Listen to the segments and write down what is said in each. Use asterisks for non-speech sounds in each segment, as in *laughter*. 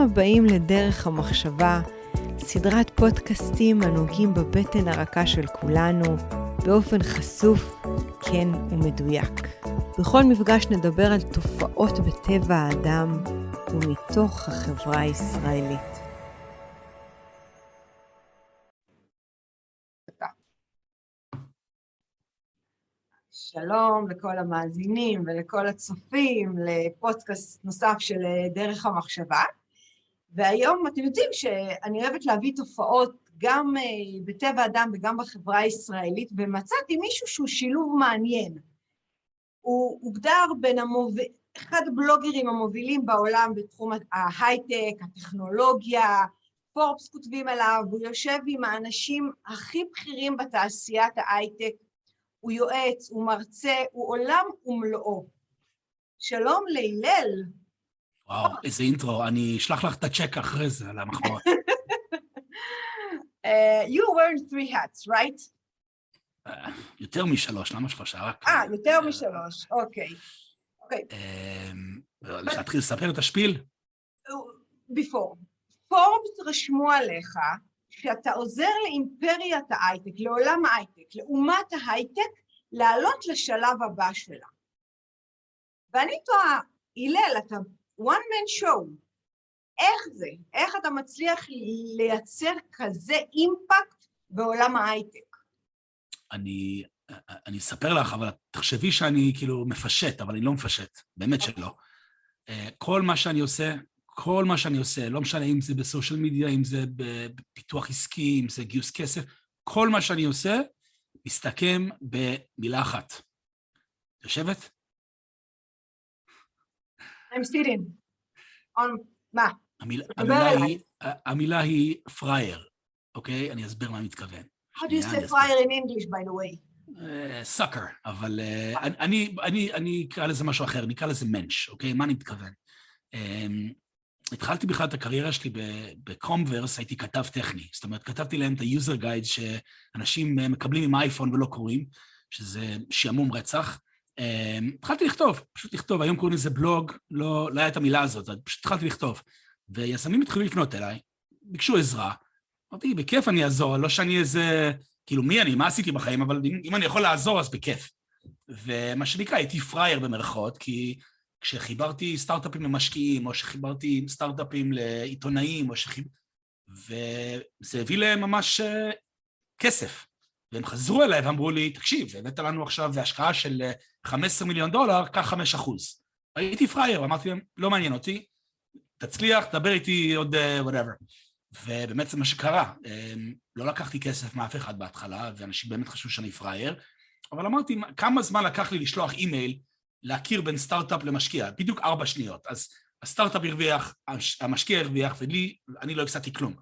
הבאים לדרך המחשבה, סדרת פודקאסטים הנוגעים בבטן הרכה של כולנו, באופן חשוף, כן ומדויק. בכל מפגש נדבר על תופעות בטבע האדם ומתוך החברה הישראלית. שלום לכל המאזינים ולכל הצופים לפודקאסט נוסף של דרך המחשבה. והיום אתם יודעים שאני אוהבת להביא תופעות גם בטבע אדם וגם בחברה הישראלית, ומצאתי מישהו שהוא שילוב מעניין. הוא הוגדר בין המוב... אחד הבלוגרים המובילים בעולם בתחום ההייטק, הטכנולוגיה, פורבס כותבים עליו, הוא יושב עם האנשים הכי בכירים בתעשיית ההייטק, הוא יועץ, הוא מרצה, הוא עולם ומלואו. שלום להלל. וואו, איזה אינטרו, אני אשלח לך את הצ'ק אחרי זה על המחמאות. uh, *laughs* you wear three hats, right? Uh, יותר משלוש, למה שלושה? רק... אה, יותר משלוש, אוקיי. אוקיי. להתחיל לספר את השפיל? before. פורבס רשמו עליך שאתה עוזר לאימפריית ההייטק, לעולם ההייטק, לאומת ההייטק, לעלות לשלב הבא שלה. ואני תוהה, הלל, אתה one man show, איך זה? איך אתה מצליח לייצר כזה אימפקט בעולם ההייטק? אני, אני אספר לך, אבל תחשבי שאני כאילו מפשט, אבל אני לא מפשט, באמת שלא. כל מה שאני עושה, כל מה שאני עושה, לא משנה אם זה בסושיאל מדיה, אם זה בפיתוח עסקי, אם זה גיוס כסף, כל מה שאני עושה מסתכם במילה אחת. יושבת? I'm sitting. on מה? המילה, המילה, היא, המילה היא פרייר, אוקיי? אני אסביר מה מתכוון. How do you say fire in English, by the way? סאקר, uh, אבל uh, אני, אני, אני אקרא לזה משהו אחר, אני אקרא לזה מנש, אוקיי? מה אני מתכוון? Um, התחלתי בכלל את הקריירה שלי בקומברס, הייתי כתב טכני. זאת אומרת, כתבתי להם את ה-user guide שאנשים מקבלים עם אייפון ולא קוראים, שזה שעמום רצח. התחלתי לכתוב, פשוט לכתוב, היום קוראים לזה בלוג, לא, לא היה את המילה הזאת, פשוט התחלתי לכתוב. ויזמים התחילו לפנות אליי, ביקשו עזרה. אמרתי, בכיף אני אעזור, לא שאני איזה, כאילו, מי אני, מה עשיתי בחיים, אבל אם, אם אני יכול לעזור, אז בכיף. ומה שנקרא, הייתי פראייר במרכאות, כי כשחיברתי סטארט-אפים למשקיעים, או שחיברתי סטארט-אפים לעיתונאים, או שחיב... וזה הביא להם ממש כסף. והם חזרו אליי ואמרו לי, תקשיב, הבאת לנו עכשיו השקעה של 15 מיליון דולר, קח 5 אחוז. הייתי פראייר, אמרתי להם, לא מעניין אותי, תצליח, דבר איתי עוד whatever. ובאמת זה מה שקרה. לא לקחתי כסף מאף אחד בהתחלה, ואנשים באמת חשבו שאני פראייר, אבל אמרתי, כמה זמן לקח לי לשלוח אימייל להכיר בין סטארט-אפ למשקיע, בדיוק ארבע שניות. אז הסטארט-אפ הרוויח, המשקיע הרוויח, ולי, אני לא הפסדתי כלום.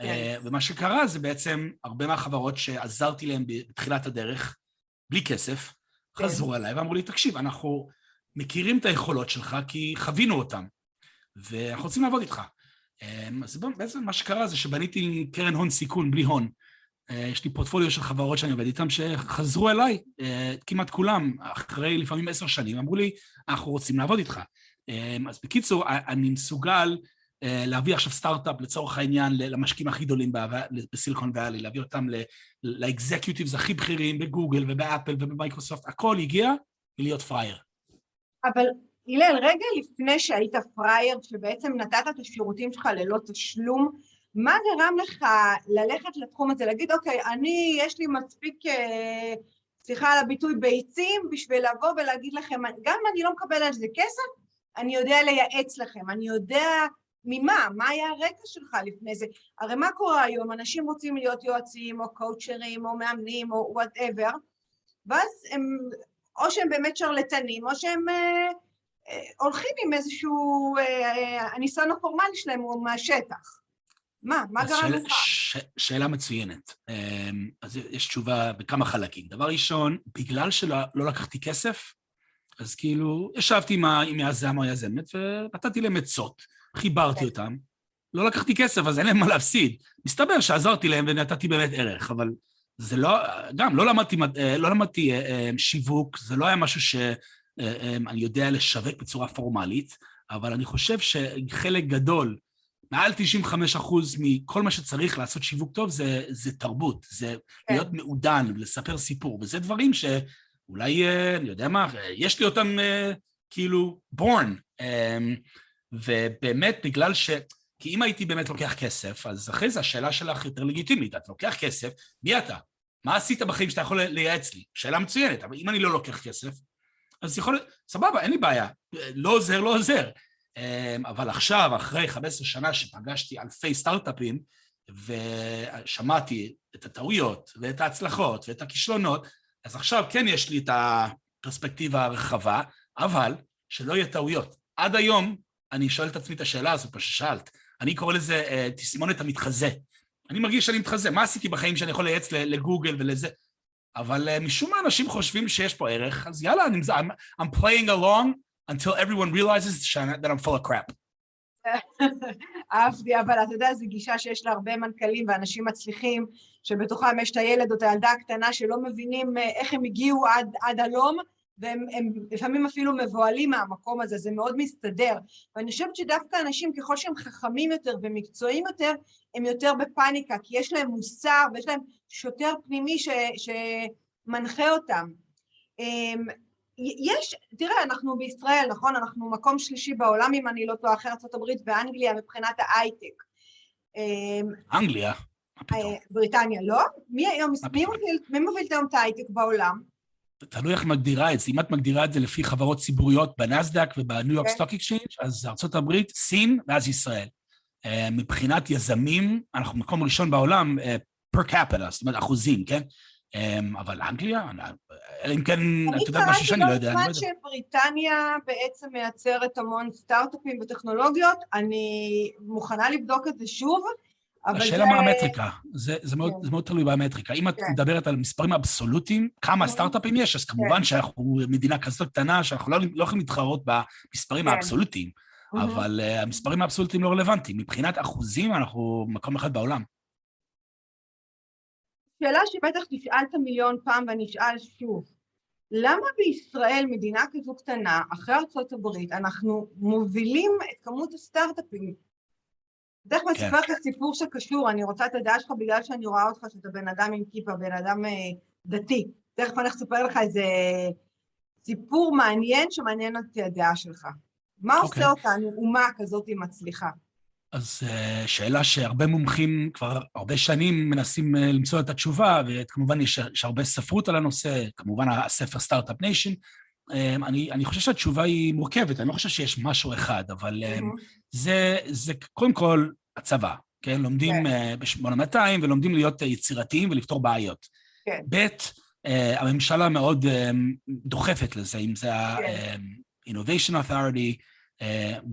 כן. ומה שקרה זה בעצם הרבה מהחברות שעזרתי להן בתחילת הדרך, בלי כסף, כן. חזרו אליי ואמרו לי, תקשיב, אנחנו מכירים את היכולות שלך כי חווינו אותן, ואנחנו רוצים לעבוד איתך. אז בעצם מה שקרה זה שבניתי קרן הון סיכון בלי הון. יש לי פורטפוליו של חברות שאני עובד איתן שחזרו אליי, כמעט כולם, אחרי לפעמים עשר שנים, אמרו לי, אנחנו רוצים לעבוד איתך. אז בקיצור, אני מסוגל להביא עכשיו סטארט-אפ לצורך העניין למשקיעים הכי גדולים בסיליקון ואלי, להביא אותם ל executives הכי בכירים בגוגל ובאפל ובמייקרוסופט, הכל הגיע מלהיות פראייר. אבל הלל, רגע לפני שהיית פראייר, שבעצם נתת את השירותים שלך ללא תשלום, מה גרם לך ללכת לתחום הזה, להגיד, אוקיי, אני, יש לי מספיק, סליחה על הביטוי, ביצים, בשביל לבוא ולהגיד לכם, גם אם אני לא מקבל על זה כסף, אני יודע לייעץ לכם, אני יודע ממה, מה היה הרקע שלך לפני זה. הרי מה קורה היום? אנשים רוצים להיות יועצים, או קואוצ'רים, או מאמנים, או whatever, ואז הם, או שהם באמת שרלטנים, או שהם אה, אה, הולכים עם איזשהו, אה, הניסיון הפורמלי שלהם הוא מהשטח. מה? מה גרם לך? ש... שאלה מצוינת. אז יש תשובה בכמה חלקים. דבר ראשון, בגלל שלא לא לקחתי כסף, אז כאילו, ישבתי עם, ה... עם היזם או היזמת ונתתי להם עצות, חיברתי. כן. אותם. לא לקחתי כסף, אז אין להם מה להפסיד. מסתבר שעזרתי להם ונתתי באמת ערך, אבל זה לא, גם לא למדתי, לא למדתי שיווק, זה לא היה משהו שאני יודע לשווק בצורה פורמלית, אבל אני חושב שחלק גדול מעל 95 אחוז מכל מה שצריך לעשות שיווק טוב זה, זה תרבות, זה כן. להיות מעודן, לספר סיפור, וזה דברים שאולי, אה, אני יודע מה, יש לי אותם אה, כאילו born, ובאמת בגלל ש... כי אם הייתי באמת לוקח כסף, אז אחרי זה השאלה שלך יותר לגיטימית, אתה לוקח כסף, מי אתה? מה עשית בחיים שאתה יכול לייעץ לי? שאלה מצוינת, אבל אם אני לא לוקח כסף, אז יכול להיות, סבבה, אין לי בעיה, לא עוזר, לא עוזר. אמ, אבל עכשיו, אחרי 15 שנה שפגשתי אלפי סטארט-אפים, ושמעתי את הטעויות, ואת ההצלחות, ואת הכישלונות, אז עכשיו כן יש לי את הפרספקטיבה הרחבה, אבל שלא יהיה טעויות. עד היום אני שואל את עצמי את השאלה הזאת, מה ששאלת. אני קורא לזה uh, תסמונת המתחזה. אני מרגיש שאני מתחזה. מה עשיתי בחיים שאני יכול לייעץ לגוגל ולזה? אבל uh, משום מה אנשים חושבים שיש פה ערך, אז יאללה, אני, I'm, I'm playing along until everyone realizes that I'm full of crap. *laughs* אהבתי, אבל אתה יודע, זו גישה שיש לה הרבה מנכ"לים ואנשים מצליחים, שבתוכם יש את הילד או את הילדה הקטנה שלא מבינים אה, איך הם הגיעו עד, עד הלום, והם לפעמים אפילו מבוהלים מהמקום הזה, זה מאוד מסתדר. ואני חושבת שדווקא אנשים, ככל שהם חכמים יותר ומקצועיים יותר, הם יותר בפאניקה, כי יש להם מוסר ויש להם שוטר פנימי ש, שמנחה אותם. אמ, יש, תראה, אנחנו בישראל, נכון? אנחנו מקום שלישי בעולם, אם אני לא טועה, אחרי ארה"ב ואנגליה מבחינת ההייטק. אמ, אנגליה? פתאום? אה, בריטניה, לא? מי היום, מי מוביל היום את ההייטק בעולם? תלוי איך מגדירה את זה. אם את מגדירה את זה לפי חברות ציבוריות ב-Nasdaq וב-New York Stock Exchange, אז ארה"ב, סין ואז ישראל. אה, מבחינת יזמים, אנחנו מקום ראשון בעולם פר uh, קפיטל, זאת אומרת אחוזים, כן? Um, אבל אנגליה, אלא אם כן, את יודעת משהו שאני לא יודע, אני לא יודע. אני קראתי שבריטניה בעצם מייצרת המון סטארט-אפים וטכנולוגיות, אני מוכנה לבדוק את זה שוב, השאלה זה... מה המטריקה, זה, זה, מאוד, כן. זה מאוד תלוי במטריקה. אם את כן. מדברת על מספרים אבסולוטיים, כמה כן. סטארט-אפים יש, אז כמובן כן. שאנחנו מדינה כזאת קטנה, שאנחנו לא, לא יכולים להתחרות במספרים כן. האבסולוטיים. אבל uh, המספרים האבסולוטיים לא רלוונטיים. מבחינת אחוזים, אנחנו מקום אחד בעולם. שאלה שבטח נשאלת מיליון פעם ואני אשאל שוב, למה בישראל, מדינה כזו קטנה, אחרי ארצות הברית, אנחנו מובילים את כמות הסטארט-אפים תכף כן. אספר לך סיפור שקשור, אני רוצה את הדעה שלך בגלל שאני רואה אותך שאתה בן אדם עם כיפה, בן אדם אה, דתי. תכף אני לספר לך איזה סיפור מעניין שמעניין אותי הדעה שלך. מה עושה אוקיי. אותנו אומה כזאת מצליחה? אז אה, שאלה שהרבה מומחים כבר הרבה שנים מנסים אה, למצוא את התשובה, וכמובן יש, יש הרבה ספרות על הנושא, כמובן הספר Start-Up Nation. אני, אני חושב שהתשובה היא מורכבת, אני לא חושב שיש משהו אחד, אבל mm-hmm. זה, זה קודם כל הצבא, כן? לומדים כן. uh, ב-8200 ולומדים להיות uh, יצירתיים ולפתור בעיות. כן. ב', uh, הממשלה מאוד דוחפת לזה, אם זה ה-Innovation כן. Authority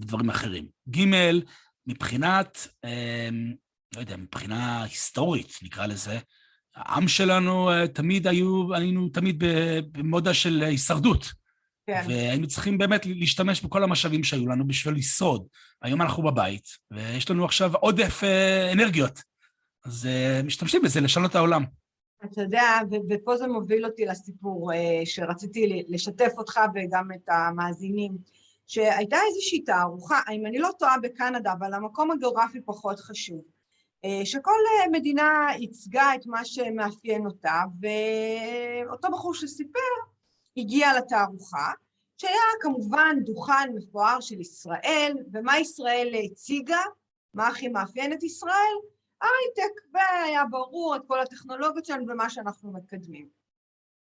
ודברים אחרים. ג', מבחינת, לא יודע, מבחינה היסטורית, נקרא לזה, העם שלנו תמיד היו, היינו תמיד במודה של הישרדות. כן. והיינו צריכים באמת להשתמש בכל המשאבים שהיו לנו בשביל לשרוד. היום אנחנו בבית, ויש לנו עכשיו עודף אה, אנרגיות. אז אה, משתמשים בזה לשנות את העולם. אתה יודע, ופה זה מוביל אותי לסיפור אה, שרציתי לשתף אותך וגם את המאזינים, שהייתה איזושהי תערוכה, אם אני לא טועה בקנדה, אבל המקום הגיאוגרפי פחות חשוב, שכל מדינה ייצגה את מה שמאפיין אותה, ואותו בחור שסיפר הגיע לתערוכה, שהיה כמובן דוכן מפואר של ישראל, ומה ישראל הציגה? מה הכי מאפיין את ישראל? הייטק, והיה ברור את כל הטכנולוגיות שלנו ומה שאנחנו מקדמים.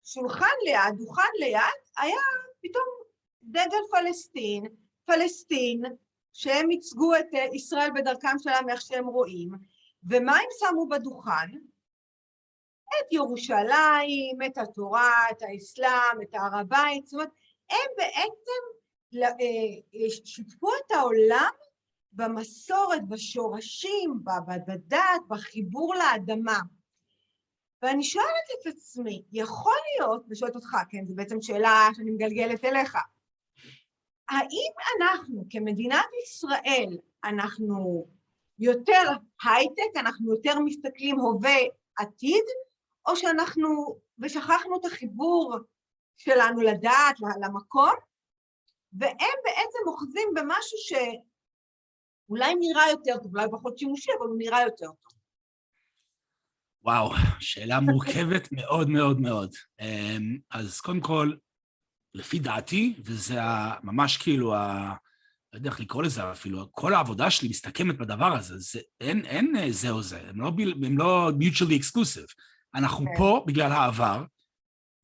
שולחן ליד, דוכן ליד, היה פתאום דגל פלסטין, פלסטין, שהם ייצגו את אה, ישראל בדרכם שלהם איך שהם רואים, ומה הם שמו בדוכן? את ירושלים, את התורה, את האסלאם, את הר הבית, זאת אומרת, הם בעצם אה, שיתפו את העולם במסורת, בשורשים, בדת, בחיבור לאדמה. ואני שואלת את עצמי, יכול להיות, ושואלת אותך, כן, זו בעצם שאלה שאני מגלגלת אליך, האם אנחנו כמדינת ישראל, אנחנו יותר הייטק, אנחנו יותר מסתכלים הווה עתיד, או שאנחנו, ושכחנו את החיבור שלנו לדעת, למקום, והם בעצם אוחזים במשהו אולי נראה יותר טוב, אולי פחות שימושי, אבל הוא נראה יותר טוב. וואו, שאלה מורכבת מאוד מאוד מאוד. אמ, אז קודם כל, לפי דעתי, וזה ממש כאילו, ה... לא יודע איך לקרוא לזה אפילו, כל העבודה שלי מסתכמת בדבר הזה, זה, אין, אין זה או זה, הם לא, הם לא mutually exclusive. אנחנו okay. כן. פה בגלל העבר,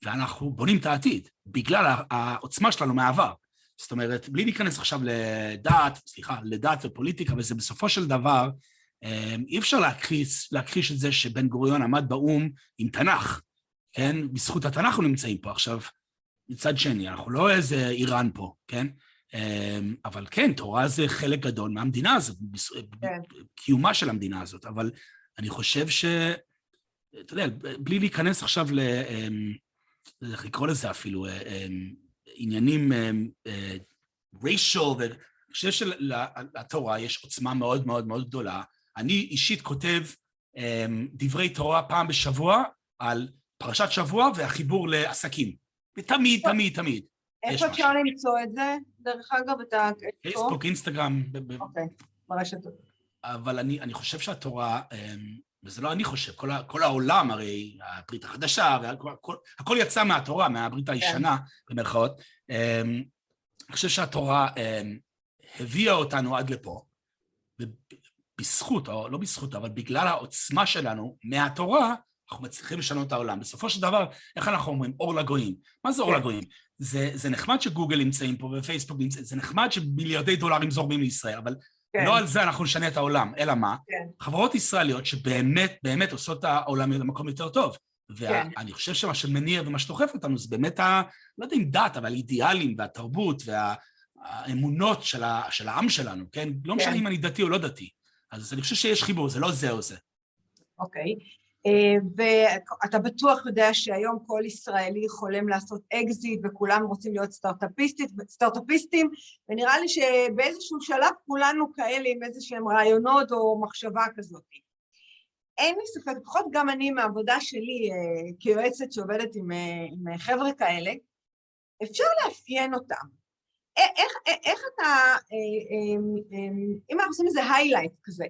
ואנחנו בונים את העתיד, בגלל העוצמה שלנו מהעבר. זאת אומרת, בלי להיכנס עכשיו לדת, סליחה, לדת ופוליטיקה, וזה בסופו של דבר, אמ, אי אפשר להכחיש, להכחיש את זה שבן גוריון עמד באו"ם עם תנ"ך, כן? בזכות התנ"ך אנחנו נמצאים פה. עכשיו, מצד שני, אנחנו לא איזה איראן פה, כן? אמ, אבל כן, תורה זה חלק גדול מהמדינה הזאת, כן. קיומה של המדינה הזאת, אבל אני חושב ש... אתה יודע, בלי להיכנס עכשיו ל... אמ, איך לקרוא לזה אפילו, עניינים racial, ואני חושב שלתורה יש עוצמה מאוד מאוד מאוד גדולה, אני אישית כותב um, דברי תורה פעם בשבוע על פרשת שבוע והחיבור לעסקים. ותמיד, תמיד, תמיד. איפה אפשר למצוא את זה, דרך אגב, את ה... פייסבוק, אינסטגרם. אוקיי, ברשתות. אבל אני, אני חושב שהתורה, אמ, וזה לא אני חושב, כל, כל העולם הרי, הברית החדשה, והכל, הכל יצא מהתורה, מהברית כן. הישנה. במרכאות. אמ, אני חושב שהתורה הביאה אותנו עד לפה, בזכות, או לא בזכות, אבל בגלל העוצמה שלנו מהתורה, אנחנו מצליחים לשנות את העולם. בסופו של דבר, איך אנחנו אומרים? אור לגויים. מה זה אור כן. לגויים? זה, זה נחמד שגוגל נמצאים פה ופייסבוק נמצאים, זה נחמד שמיליארדי דולרים זורמים לישראל, אבל כן. לא על זה אנחנו נשנה את העולם, אלא מה? כן. חברות ישראליות שבאמת, באמת עושות את העולם למקום יותר טוב. ואני כן. חושב שמה שמניע ומה שדוחף אותנו זה באמת, ה, לא יודע אם דת, אבל האידיאלים והתרבות והאמונות של, ה, של העם שלנו, כן? לא משנה כן. אם אני דתי או לא דתי. אז אני חושב שיש חיבור, זה לא זה או זה. אוקיי. אה, ואתה בטוח יודע שהיום כל ישראלי חולם לעשות אקזיט וכולם רוצים להיות סטארט-אפיסטים, ונראה לי שבאיזשהו שלב כולנו כאלה עם איזה שהם רעיונות או מחשבה כזאת. אין לי ספק, לפחות גם אני מהעבודה שלי אה, כיועצת שעובדת עם, אה, עם חבר'ה כאלה, אפשר לאפיין אותם. איך, איך אתה, אה, אם אנחנו עושים איזה highlight כזה,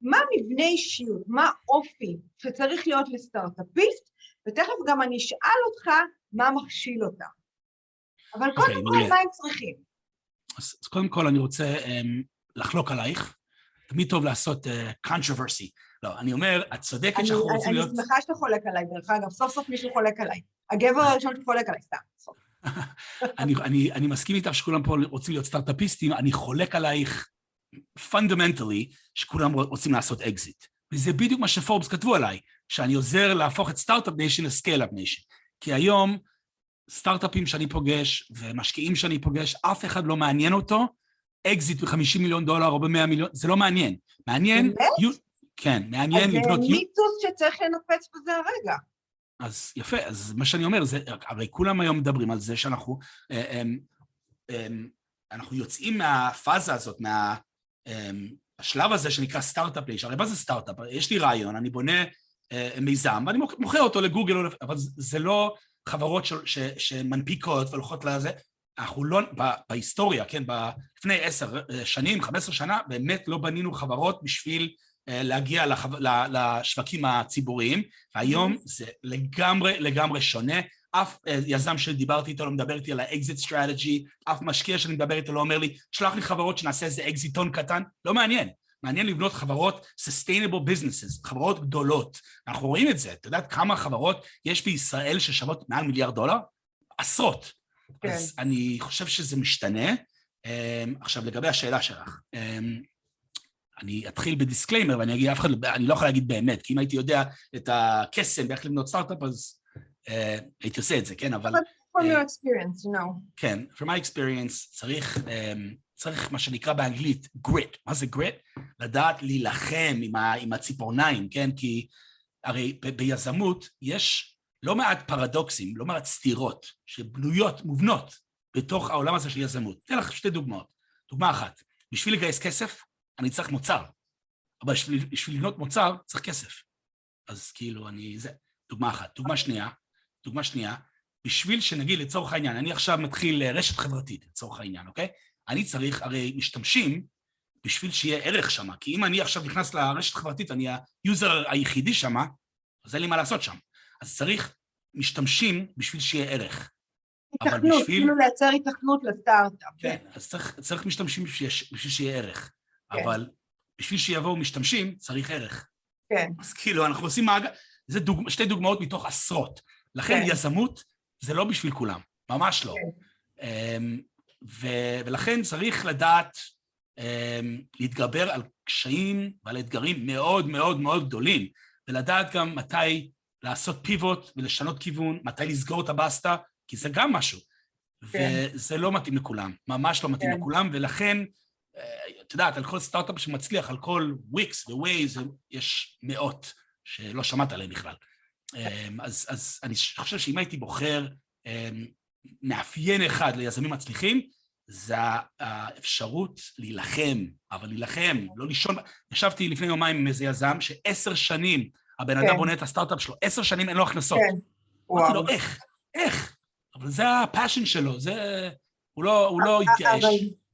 מה מבנה אישיות, מה אופי שצריך להיות לסטארט-אפיסט, ותכף גם אני אשאל אותך מה מכשיל אותם. אבל קודם okay, אוקיי, כל, מה הם צריכים? אז, אז קודם כל אני רוצה um, לחלוק עלייך. תמיד טוב לעשות uh, controversy. לא, אני אומר, את צודקת שאנחנו רוצים אני להיות... אני שמחה שאתה חולק עליי, דרך אגב, סוף סוף מישהו חולק עליי. הגבר הראשון שחולק עליי, סתם, סוף. *laughs* אני, אני, אני מסכים איתך שכולם פה רוצים להיות סטארט-אפיסטים, אני חולק עלייך fundamental־י שכולם רוצים לעשות אקזיט. וזה בדיוק מה שפורבס כתבו עליי, שאני עוזר להפוך את Start-Up Nation ל Scale-Up Nation. כי היום סטארט-אפים שאני פוגש ומשקיעים שאני פוגש, אף אחד לא מעניין אותו אקזיט ב-50 מיליון דולר או ב-100 מיליון, זה לא מעניין. מעניין... באמת? כן, מעניין לבנות... אז זה מיתוס שצריך לנפץ בזה הרגע. אז יפה, אז מה שאני אומר, זה, הרי כולם היום מדברים על זה שאנחנו אה, הם, הם, אנחנו יוצאים מהפאזה הזאת, מהשלב הזה שנקרא Start-Up Nation, הרי מה זה סטארט-אפ? יש לי רעיון, אני בונה אה, מיזם ואני מוכר אותו לגוגל, אבל זה לא חברות ש, ש, שמנפיקות והולכות לזה, אנחנו לא, בהיסטוריה, כן, לפני עשר אה, שנים, חמש עשרה שנה, באמת לא בנינו חברות בשביל אה, להגיע לחו... לשווקים הציבוריים, והיום mm-hmm. זה לגמרי לגמרי שונה. אף אה, יזם שדיברתי איתו לא מדבר איתי על ה exit strategy, אף משקיע שאני מדבר איתו לא אומר לי, שלח לי חברות שנעשה איזה אקזיטון קטן, לא מעניין. מעניין לבנות חברות sustainable businesses, חברות גדולות. אנחנו רואים את זה, את יודעת כמה חברות יש בישראל ששוות מעל מיליארד דולר? עשרות. כן. אז אני חושב שזה משתנה. אה, עכשיו, לגבי השאלה שלך, אני אתחיל ב disclaimer ואני אגיד, אף אחד, לא, אני לא יכול להגיד באמת, כי אם הייתי יודע את הקסם ואיך לבנות סטארט-אפ, אז הייתי עושה את זה, כן, אבל... From your experience, you know. כן, from my experience צריך, um, צריך מה שנקרא באנגלית grit. מה זה grit? לדעת להילחם עם, ה, עם הציפורניים, כן? כי הרי ב, ביזמות יש לא מעט פרדוקסים, לא מעט סתירות שבנויות, מובנות, בתוך העולם הזה של יזמות. אתן לך שתי דוגמאות. דוגמה אחת, בשביל לגייס כסף, אני צריך מוצר, אבל בשביל, בשביל לבנות מוצר צריך כסף. אז כאילו, אני... זה דוגמה אחת. דוגמה שנייה, דוגמה שנייה, בשביל שנגיד לצורך העניין, אני עכשיו מתחיל רשת חברתית, לצורך העניין, אוקיי? אני צריך, הרי משתמשים בשביל שיהיה ערך שם. כי אם אני עכשיו נכנס לרשת חברתית, אני ה user היחידי שם, אז אין לי מה לעשות שם. אז צריך משתמשים בשביל שיהיה ערך. היתכנות, בשביל... כאילו לייצר היתכנות לסטארט-אפ. כן, אז צריך, צריך משתמשים בשביל, בשביל שיהיה ערך. כן. אבל בשביל שיבואו משתמשים, צריך ערך. כן. אז כאילו, אנחנו עושים מעגל... זה דוג... שתי דוגמאות מתוך עשרות. לכן כן. יזמות זה לא בשביל כולם, ממש לא. כן. אמ, ו... ולכן צריך לדעת אמ, להתגבר על קשיים ועל אתגרים מאוד מאוד מאוד גדולים, ולדעת גם מתי לעשות פיבוט ולשנות כיוון, מתי לסגור את הבסטה, כי זה גם משהו. כן. וזה לא מתאים לכולם, ממש לא מתאים כן. לכולם, ולכן, אה, את יודעת, על כל סטארט-אפ שמצליח, על כל וויקס ווייז, יש מאות שלא שמעת עליהם בכלל. אמ, אז, אז אני חושב שאם הייתי בוחר אמ, מאפיין אחד ליזמים מצליחים, זה האפשרות להילחם, אבל להילחם, לא לישון. ישבתי לפני יומיים עם איזה יזם שעשר שנים הבן אדם כן. בונה את הסטארט-אפ שלו, עשר שנים אין לו הכנסות. כן, וואו. לו, איך? איך? אבל זה ה passion שלו, זה... הוא לא, הוא לא התייאש.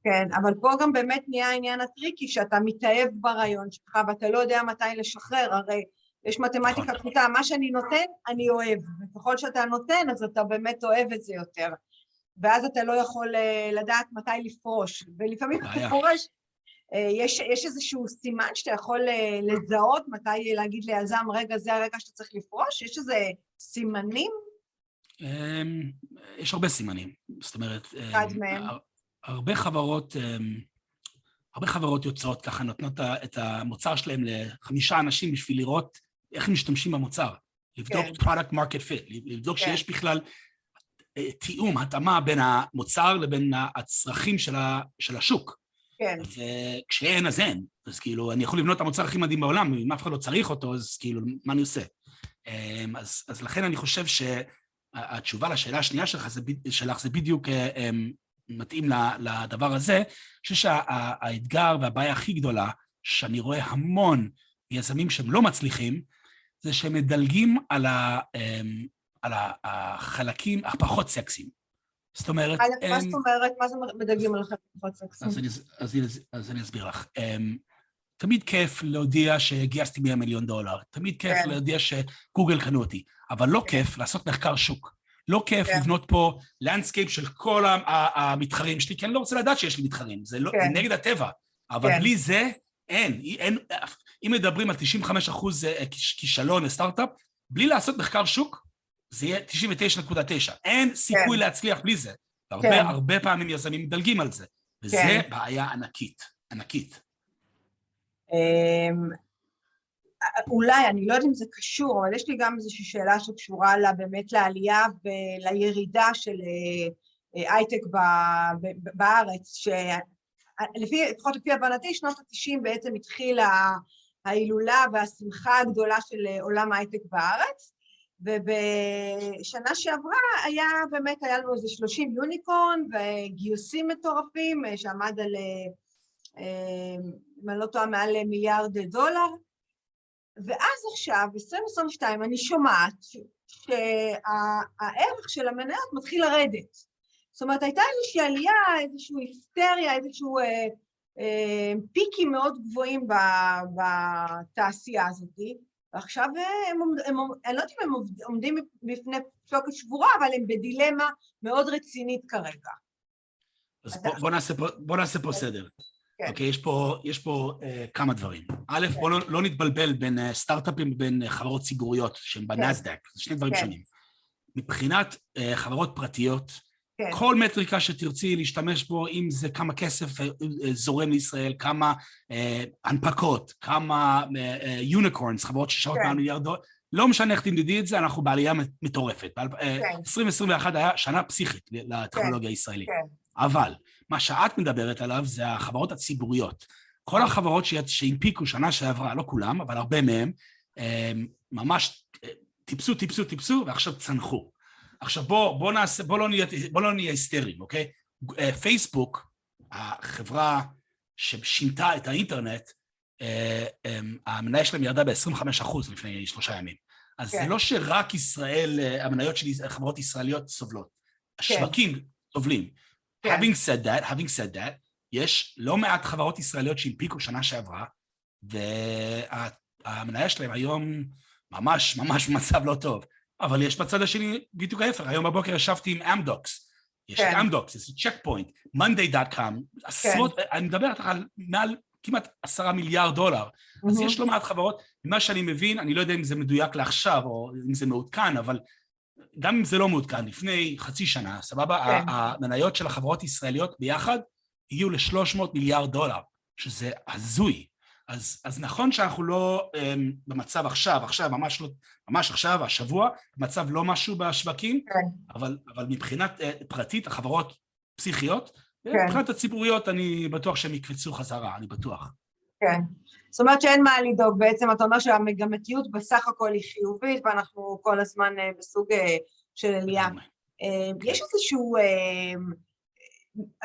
כן, אבל פה גם באמת נהיה העניין ה tricky, שאתה מתאהב ברעיון שלך ואתה לא יודע מתי לשחרר, הרי יש מתמטיקה נכון. פשוטה, מה שאני נותן, אני אוהב, וככל שאתה נותן, אז אתה באמת אוהב את זה יותר. ואז אתה לא יכול אה, לדעת מתי לפרוש, ולפעמים כשאתה פורש, אה, יש, יש איזשהו סימן שאתה יכול אה, לזהות מתי להגיד ליזם, רגע, זה הרגע שאתה צריך לפרוש? יש איזה סימנים? אמ, יש הרבה סימנים. זאת אומרת... אחד מהם. הרבה חברות, אמ, הרבה חברות יוצאות ככה, נותנות את המוצר שלהם לחמישה אנשים בשביל לראות איך משתמשים במוצר. לבדוק כן. product market fit, לבדוק כן. שיש בכלל תיאום, התאמה בין המוצר לבין הצרכים של, ה, של השוק. כן. וכשאין אז אין. אז כאילו, אני יכול לבנות את המוצר הכי מדהים בעולם, אם אף אחד לא צריך אותו, אז כאילו, מה אני עושה? אמ, אז, אז לכן אני חושב שהתשובה לשאלה השנייה שלך זה, שלך זה בדיוק אמ, מתאים לדבר הזה. אני חושב שהאתגר והבעיה הכי גדולה, שאני רואה המון יזמים שהם לא מצליחים, זה שהם מדלגים על, ה, אמ, על החלקים הפחות סקסיים. זאת אומרת... מה זאת אומרת? מה זה מדלגים על החלקים הפחות סקסיים? אז אני אסביר לך. אמ, תמיד כיף להודיע שגייסתי 100 מיליון דולר, תמיד כיף כן. להודיע שגוגל קנו אותי, אבל לא כן. כיף לעשות מחקר שוק. לא כיף כן. לבנות פה landscape של כל המתחרים שלי, כי אני לא רוצה לדעת שיש לי מתחרים, זה, לא, כן. נגד הטבע. אבל כן. בלי זה, אין, אין. אם מדברים על 95 אחוז אה, כישלון לסטארט-אפ, בלי לעשות מחקר שוק, זה יהיה 99.9. אין סיכוי כן. להצליח בלי זה. והרבה כן. הרבה פעמים יזמים מדלגים על זה. וזה כן. בעיה ענקית, ענקית. אמ, אולי, אני לא יודעת אם זה קשור, אבל יש לי גם איזושהי שאלה שקשורה לה, באמת לעלייה ולירידה של אה, אה, הייטק בארץ, שלפי, לפחות לפי הבנתי, שנות ה-90 בעצם התחילה ההילולה והשמחה הגדולה של אה, עולם ההייטק בארץ, ובשנה שעברה היה באמת, היה לנו איזה 30 יוניקורן וגיוסים מטורפים שעמד על, אם אני לא טועה, מעל מיליארד דולר, ואז עכשיו, ב-2022, אני שומעת שהערך של המניות מתחיל לרדת. זאת אומרת, הייתה איזושהי עלייה, איזושהי היסטריה, איזשהו אה, אה, פיקים מאוד גבוהים בתעשייה הזאת, ועכשיו הם, הם, הם, אני לא יודעת אם הם עומדים בפני שוקת שבורה, אבל הם בדילמה מאוד רצינית כרגע. אז בוא, בוא, נעשה פה, בוא נעשה פה סדר. כן. אוקיי, יש פה, יש פה uh, כמה דברים. א', כן. בואו לא, לא נתבלבל בין uh, סטארט-אפים לבין uh, חברות ציבוריות שהן כן. בנסדק, זה שני דברים כן. שונים. מבחינת uh, חברות פרטיות, כן. כל מטריקה שתרצי להשתמש בו, אם זה כמה כסף uh, uh, זורם לישראל, כמה uh, הנפקות, כמה יוניקורנס, uh, uh, חברות ששעות כן. מעל מיליארד דולר, לא משנה איך תמדדי את זה, אנחנו בעלייה מטורפת. כן. 2021 היה שנה פסיכית לטכנולוגיה כן. הישראלית. כן. אבל מה שאת מדברת עליו זה החברות הציבוריות. כל החברות שהנפיקו שנה שעברה, לא כולם, אבל הרבה מהם, ממש אה, טיפסו, טיפסו, טיפסו, ועכשיו צנחו. עכשיו בוא, בוא, נעשה, בוא, לא, נהיה, בוא לא נהיה היסטריים, אוקיי? אה, פייסבוק, החברה ששינתה את האינטרנט, אה, המניה שלהם ירדה ב-25% לפני שלושה ימים. אז כן. זה לא שרק ישראל, המניות של חברות ישראליות סובלות. כן. השווקים סובלים. כן. having said that, having said that, יש לא מעט חברות ישראליות שהנפיקו שנה שעברה, והמניה שלהם היום ממש ממש *laughs* במצב לא טוב. אבל יש בצד השני בדיוק ההפך, היום בבוקר ישבתי עם אמדוקס, יש את אמדוקס, יש את צ'ק פוינט, monday.com, עשרות, אני מדבר איתך על מעל כמעט עשרה מיליארד דולר. אז יש לא מעט חברות, ממה שאני מבין, אני לא יודע אם זה מדויק לעכשיו או אם זה מעודכן, אבל גם אם זה לא מעודכן, לפני חצי שנה, סבבה? כן. המניות של החברות הישראליות ביחד הגיעו ל-300 מיליארד דולר, שזה הזוי. אז, אז נכון שאנחנו לא um, במצב עכשיו, עכשיו, ממש לא, ממש עכשיו, השבוע, במצב לא משהו בשווקים, כן. אבל, אבל מבחינת uh, פרטית, החברות פסיכיות, כן. מבחינת הציבוריות אני בטוח שהם יקפצו חזרה, אני בטוח. כן. זאת אומרת שאין מה לדאוג, בעצם אתה אומר שהמגמתיות בסך הכל היא חיובית, ואנחנו כל הזמן uh, בסוג uh, של עלייה. Uh, יש איזשהו...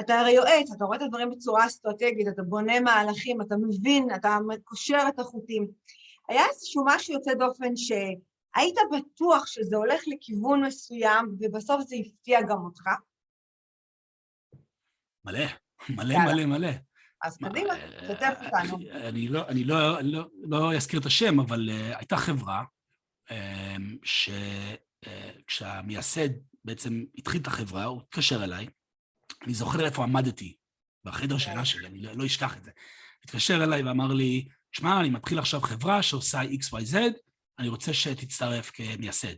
אתה הרי יועץ, אתה רואה את הדברים בצורה אסטרטגית, אתה בונה מהלכים, אתה מבין, אתה קושר את החוטים. היה איזשהו משהו יוצא דופן שהיית בטוח שזה הולך לכיוון מסוים, ובסוף זה הפתיע גם אותך? מלא, מלא, מלא, מלא. אז קדימה, תשתף אותנו. אני לא, לא, לא, לא אזכיר את השם, אבל uh, הייתה חברה um, שכשהמייסד בעצם התחיל את החברה, הוא התקשר אליי, אני זוכר איפה עמדתי, בחדר שינה שלי, אני לא, לא אשכח את זה. התקשר אליי ואמר לי, שמע, אני מתחיל עכשיו חברה שעושה XYZ, אני רוצה שתצטרף כמייסד.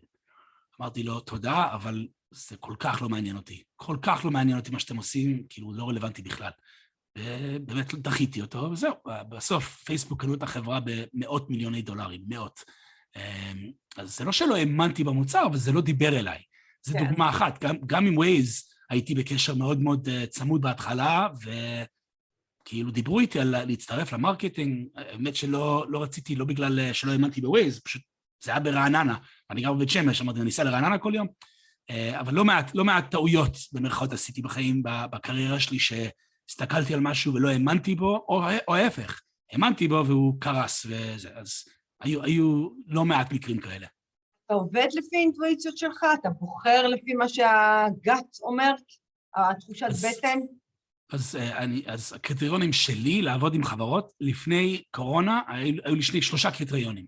אמרתי לו, תודה, אבל זה כל כך לא מעניין אותי. כל כך לא מעניין אותי מה שאתם עושים, כאילו, לא רלוונטי בכלל. ובאמת דחיתי אותו, וזהו. בסוף פייסבוק קנו את החברה במאות מיליוני דולרים, מאות. אמ, אז זה לא שלא האמנתי במוצר, אבל זה לא דיבר אליי. זו כן. דוגמה אחת. גם, גם עם ווייז, הייתי בקשר מאוד מאוד אה, צמוד בהתחלה, וכאילו דיברו איתי על להצטרף ל marketing, האמת שלא לא רציתי, לא בגלל אה, שלא האמנתי בווייז, פשוט זה היה ברעננה, אני גר בבית שמש, אמרתי, אני אסע לרעננה כל יום, אה, אבל לא מעט, לא מעט טעויות במרכאות עשיתי בחיים, בקריירה שלי, שהסתכלתי על משהו ולא האמנתי בו, או, או ההפך, האמנתי בו והוא קרס, וזה, אז היו, היו לא מעט מקרים כאלה. אתה עובד לפי האינטואיציות שלך? אתה בוחר לפי מה שהגת אומר? התחושת אז, בטן? אז, אה, אני, אז הקריטריונים שלי לעבוד עם חברות, לפני קורונה היו, היו לי שני, שלושה קריטריונים.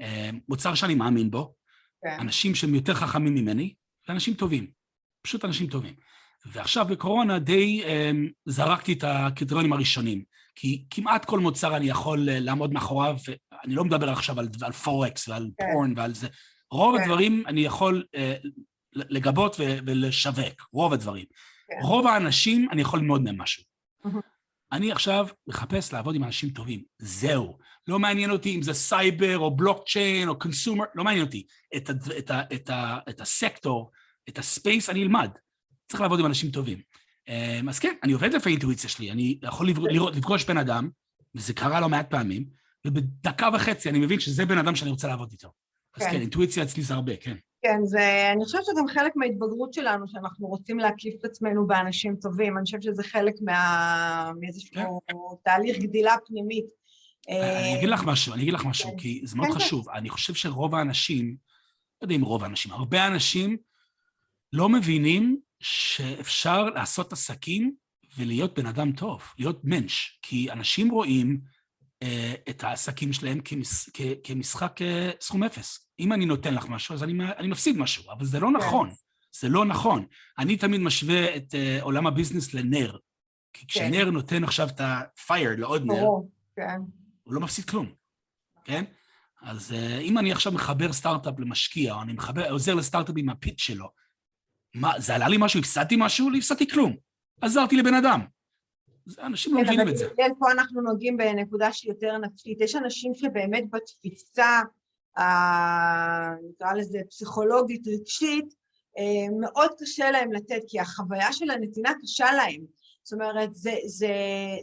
אה, מוצר שאני מאמין בו, כן. אנשים שהם יותר חכמים ממני, ואנשים טובים, פשוט אנשים טובים. ועכשיו בקורונה די um, זרקתי את הקריטריונים הראשונים, כי כמעט כל מוצר אני יכול לעמוד מאחוריו, ואני לא מדבר עכשיו על, על פורקס ועל כן. porn ועל זה, רוב כן. הדברים אני יכול uh, לגבות ולשווק, רוב הדברים. כן. רוב האנשים, אני יכול ללמוד מהם משהו. אני עכשיו מחפש לעבוד עם אנשים טובים, זהו. לא מעניין אותי אם זה סייבר או בלוקצ'יין או consumer, לא מעניין אותי. את, את, את, ה- את הסקטור, את הספייס, אני אלמד. צריך לעבוד עם אנשים טובים. Um, אז כן, אני עובד לפי האינטואיציה שלי, אני יכול לפגוש בן אדם, וזה קרה לא מעט פעמים, ובדקה וחצי אני מבין שזה בן אדם שאני רוצה לעבוד איתו. אז כן, כן אינטואיציה אצלי זה הרבה, כן. כן, זה, אני חושבת שגם חלק מההתבגרות שלנו, שאנחנו רוצים להקיף את עצמנו באנשים טובים, אני חושבת שזה חלק מה... מאיזשהו כן. תהליך גדילה פנימית. אני אגיד לך משהו, אני אגיד לך משהו, כן. כי זה מאוד כן, חשוב. כן. אני חושב שרוב האנשים, לא יודע אם רוב האנשים, הרבה אנשים לא מבינים שאפשר לעשות עסקים ולהיות בן אדם טוב, להיות מנש. כי אנשים רואים אה, את העסקים שלהם כמש, כמשחק אה, סכום אפס. אם אני נותן לך משהו, אז אני, אני מפסיד משהו, אבל זה לא כן. נכון. זה לא נכון. אני תמיד משווה את uh, עולם הביזנס לנר. כי כשנר כן. נותן עכשיו את ה-fire לעוד נר, כן. הוא לא מפסיד כלום, כן? אז uh, אם אני עכשיו מחבר סטארט-אפ למשקיע, או אני מחבר, עוזר לסטארט-אפ עם הפיץ שלו, מה, זה עלה לי משהו, הפסדתי משהו? לא הפסדתי כלום. עזרתי לבן אדם. אנשים לא כן, מבינים את זה. כן, פה אנחנו נוגעים בנקודה שהיא יותר נפשית. יש אנשים שבאמת בתפיסה, נקרא לזה פסיכולוגית, רגשית, אה, מאוד קשה להם לתת, כי החוויה של הנתינה קשה להם. זאת אומרת, זה, זה,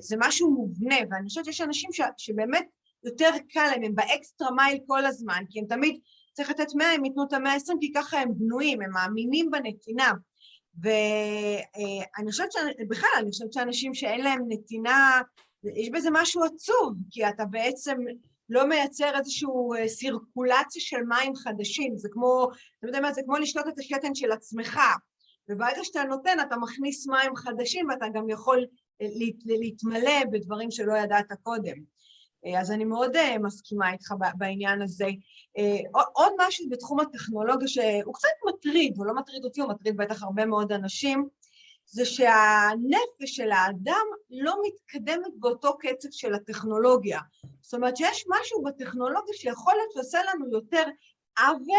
זה משהו מובנה, ואני חושבת שיש אנשים ש, שבאמת יותר קל להם, הם באקסטרה מייל כל הזמן, כי הם תמיד, צריך לתת 100, הם ייתנו את המאה עשרים, כי ככה הם בנויים, הם מאמינים בנתינה. ואני חושבת שבכלל, אני חושבת שאנשים שאין להם נתינה, יש בזה משהו עצוב, כי אתה בעצם לא מייצר איזושהי אה, סירקולציה של מים חדשים, זה כמו, אתה יודע מה, זה כמו לשתות את השתן של עצמך, וברגע שאתה נותן אתה מכניס מים חדשים ואתה גם יכול להתמלא בדברים שלא ידעת קודם. אז אני מאוד מסכימה איתך בעניין הזה. עוד משהו בתחום הטכנולוגיה שהוא קצת מטריד, הוא לא מטריד אותי, הוא מטריד בטח הרבה מאוד אנשים, זה שהנפש של האדם לא מתקדמת באותו קצב של הטכנולוגיה. זאת אומרת שיש משהו בטכנולוגיה שיכול להיות שעושה לנו יותר עוול,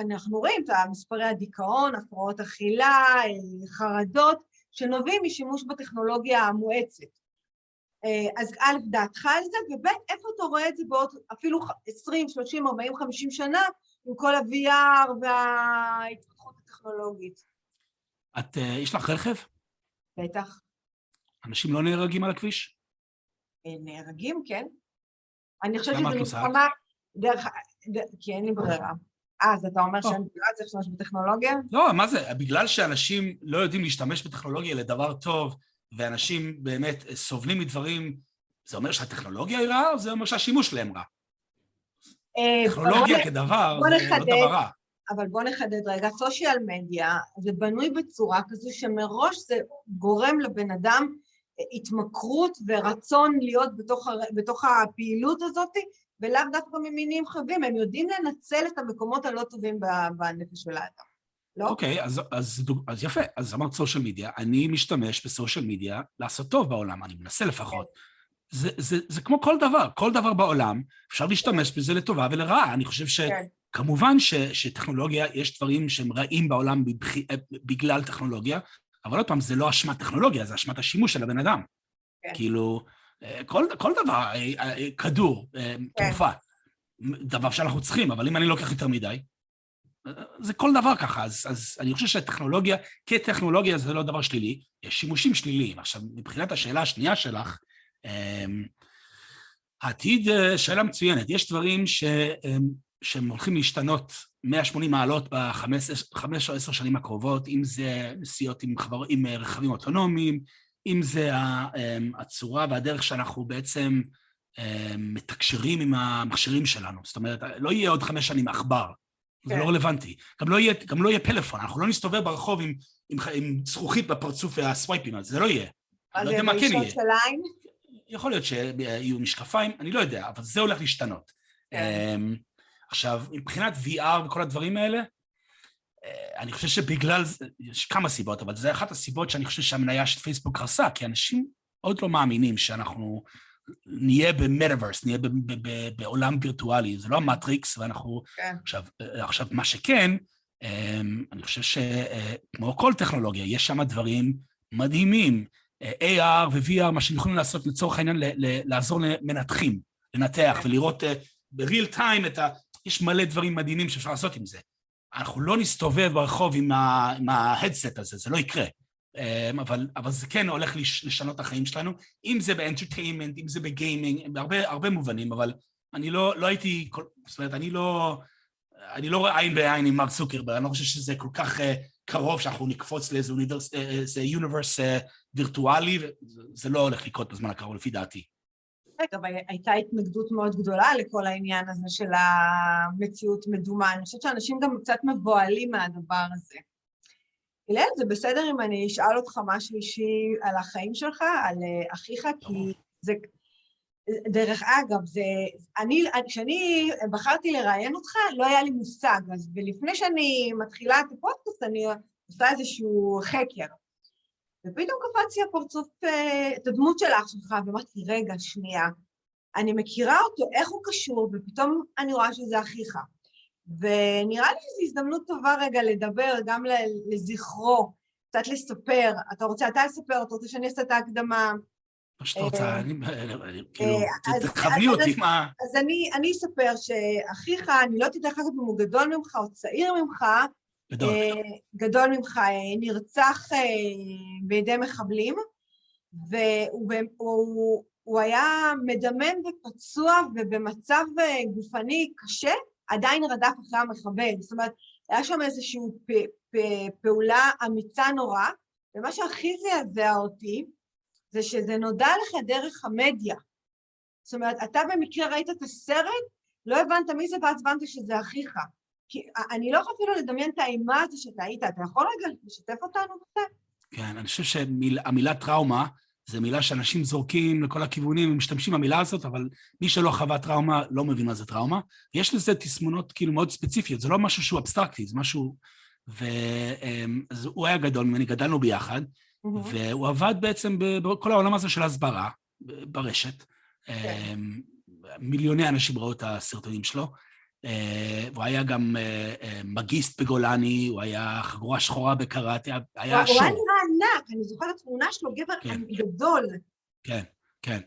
אנחנו רואים את מספרי הדיכאון, הפרעות אכילה, חרדות, שנובעים משימוש בטכנולוגיה המואצת. אז א', דעתך על זה, וב', איפה אתה רואה את זה בעוד אפילו 20, 30, 40, 50 שנה, עם כל ה-VR וההתפתחות הטכנולוגית? את, יש לך רכב? בטח. אנשים לא נהרגים על הכביש? נהרגים, כן. אני חושבת שזה מלחמה דרך... כי אין לי ברירה. אה, אז אתה אומר שאין ברירה, צריך להשתמש בטכנולוגיה? לא, מה זה? בגלל שאנשים לא יודעים להשתמש בטכנולוגיה לדבר טוב, ואנשים באמת סובלים מדברים, זה אומר שהטכנולוגיה היא רעה, או זה אומר שהשימוש שלהם רע? טכנולוגיה כדבר זה לא דבר רע. אבל בוא נחדד רגע, סושיאל מדיה זה בנוי בצורה כזו שמראש זה גורם לבן אדם התמכרות ורצון להיות בתוך, בתוך הפעילות הזאת, ולאו דווקא ממינים חבים, הם יודעים לנצל את המקומות הלא טובים בנפש של האדם. לא? אוקיי, okay, אז, אז, אז יפה, אז אמרת סושיאל מדיה, אני משתמש בסושיאל מדיה לעשות טוב בעולם, אני מנסה לפחות. זה, זה, זה כמו כל דבר, כל דבר בעולם, אפשר להשתמש בזה לטובה ולרעה. אני חושב שכמובן ש, שטכנולוגיה, יש דברים שהם רעים בעולם בבח, בגלל טכנולוגיה, אבל עוד פעם, זה לא אשמת טכנולוגיה, זה אשמת השימוש של הבן אדם. כן. כאילו, כל, כל דבר, כדור, כן. תרופה, דבר שאנחנו צריכים, אבל אם אני לוקח יותר מדי, זה כל דבר ככה, אז, אז אני חושב שטכנולוגיה, כטכנולוגיה זה לא דבר שלילי, יש שימושים שליליים. עכשיו, מבחינת השאלה השנייה שלך, אמ, העתיד, אה, שאלה מצוינת, יש דברים ש, אמ, שהם הולכים להשתנות 180 מעלות בחמש או עשר שנים הקרובות, אם זה נסיעות עם, חבר, עם רכבים אוטונומיים, אם זה אמ, הצורה והדרך שאנחנו בעצם מתקשרים עם המכשירים שלנו. זאת אומרת, לא יהיה עוד חמש שנים עכבר, זה לא כן. רלוונטי. גם לא, יהיה, גם לא יהיה פלאפון, אנחנו לא נסתובב ברחוב עם, עם, עם זכוכית בפרצוף והסווייפים, אז זה לא יהיה. אני לא יודע מה כן יהיה. יכול להיות שיהיו משקפיים, אני לא יודע, אבל זה הולך להשתנות. כן. אמ, עכשיו, מבחינת VR וכל הדברים האלה, אה, אני חושב שבגלל, יש כמה סיבות, אבל זה אחת הסיבות שאני חושב שהמניה של פייסבוק קרסה, כי אנשים עוד לא מאמינים שאנחנו נהיה במטאוורס, נהיה בעולם וירטואלי, זה לא המטריקס, ואנחנו... כן. עכשיו, עכשיו, מה שכן, אמ, אני חושב שכמו כל טכנולוגיה, יש שם דברים מדהימים, AR ו-VR, מה שהם יכולים לעשות לצורך העניין, לעזור למנתחים, לנתח כן. ולראות ב real uh, time את ה... יש מלא דברים מדהימים שאפשר לעשות עם זה. אנחנו לא נסתובב ברחוב עם ה headset הזה, זה לא יקרה. אמ, אבל, אבל זה כן הולך לשנות את החיים שלנו, אם זה ב entertainment, אם זה ב gaming, בהרבה הרבה מובנים, אבל אני לא, לא הייתי, זאת אומרת, אני לא, אני לא רואה עין בעין עם מרק צוקרברג, אני לא חושב שזה כל כך uh, קרוב שאנחנו נקפוץ לאיזה אוניברס, איזה יוניברס uh, וירטואלי, וזה לא הולך לקרות בזמן הקרוב לפי דעתי. רגע, אבל הייתה התנגדות מאוד גדולה לכל העניין הזה של המציאות מדומה. אני חושבת שאנשים גם קצת מבוהלים מהדבר הזה. הלל, זה בסדר אם אני אשאל אותך משהו אישי על החיים שלך, על uh, אחיך, כי זה... דרך אגב, זה... אני, כשאני בחרתי לראיין אותך, לא היה לי מושג, אז ולפני שאני מתחילה את הפודקאסט, אני עושה איזשהו חקר. ופתאום קפץ לי הפרצוף, אה, את הדמות של אח שלך, ואמרתי, רגע, שנייה, אני מכירה אותו, איך הוא קשור, ופתאום אני רואה שזה אחיך. ונראה לי שזו הזדמנות טובה רגע לדבר גם לזכרו, קצת לספר. אתה רוצה אתה לספר, אתה רוצה שאני אעשה את ההקדמה? מה שאתה רוצה, אה, אני, כאילו, אה, תכווני אותי, מה... אז אני אספר שאחיך, אני לא יודעת איך אם הוא גדול ממך או צעיר ממך, גדול. אה, גדול ממך, נרצח בידי מחבלים, והוא היה מדמם ופצוע ובמצב גופני קשה, עדיין רדף אחרי המחבל. זאת אומרת, היה שם איזושהי פעולה אמיצה נורא, ומה שהכי זעזע אותי, זה שזה נודע לך דרך המדיה. זאת אומרת, אתה במקרה ראית את הסרט, לא הבנת מי זה, ואז הבנת שזה אחיך. כי אני לא יכולה אפילו לדמיין את האימה הזו שאתה היית. אתה יכול רגע לשתף אותנו בזה? כן, אני חושב שהמילה טראומה זו מילה שאנשים זורקים לכל הכיוונים, משתמשים במילה הזאת, אבל מי שלא חווה טראומה לא מבין מה זה טראומה. יש לזה תסמונות כאילו מאוד ספציפיות, זה לא משהו שהוא אבסטרקטי, זה משהו... ואז הוא היה גדול ממני, גדלנו ביחד, והוא עבד בעצם בכל העולם הזה של הסברה ברשת. כן. אמ, מיליוני אנשים ראו את הסרטונים שלו. אה, הוא היה גם אה, אה, מגיסט בגולני, הוא היה חגורה שחורה בקראטה, היה שור. הוא היה נראה ענק, אני זוכרת תמונה שלו, גבר כן. גדול. כן, כן.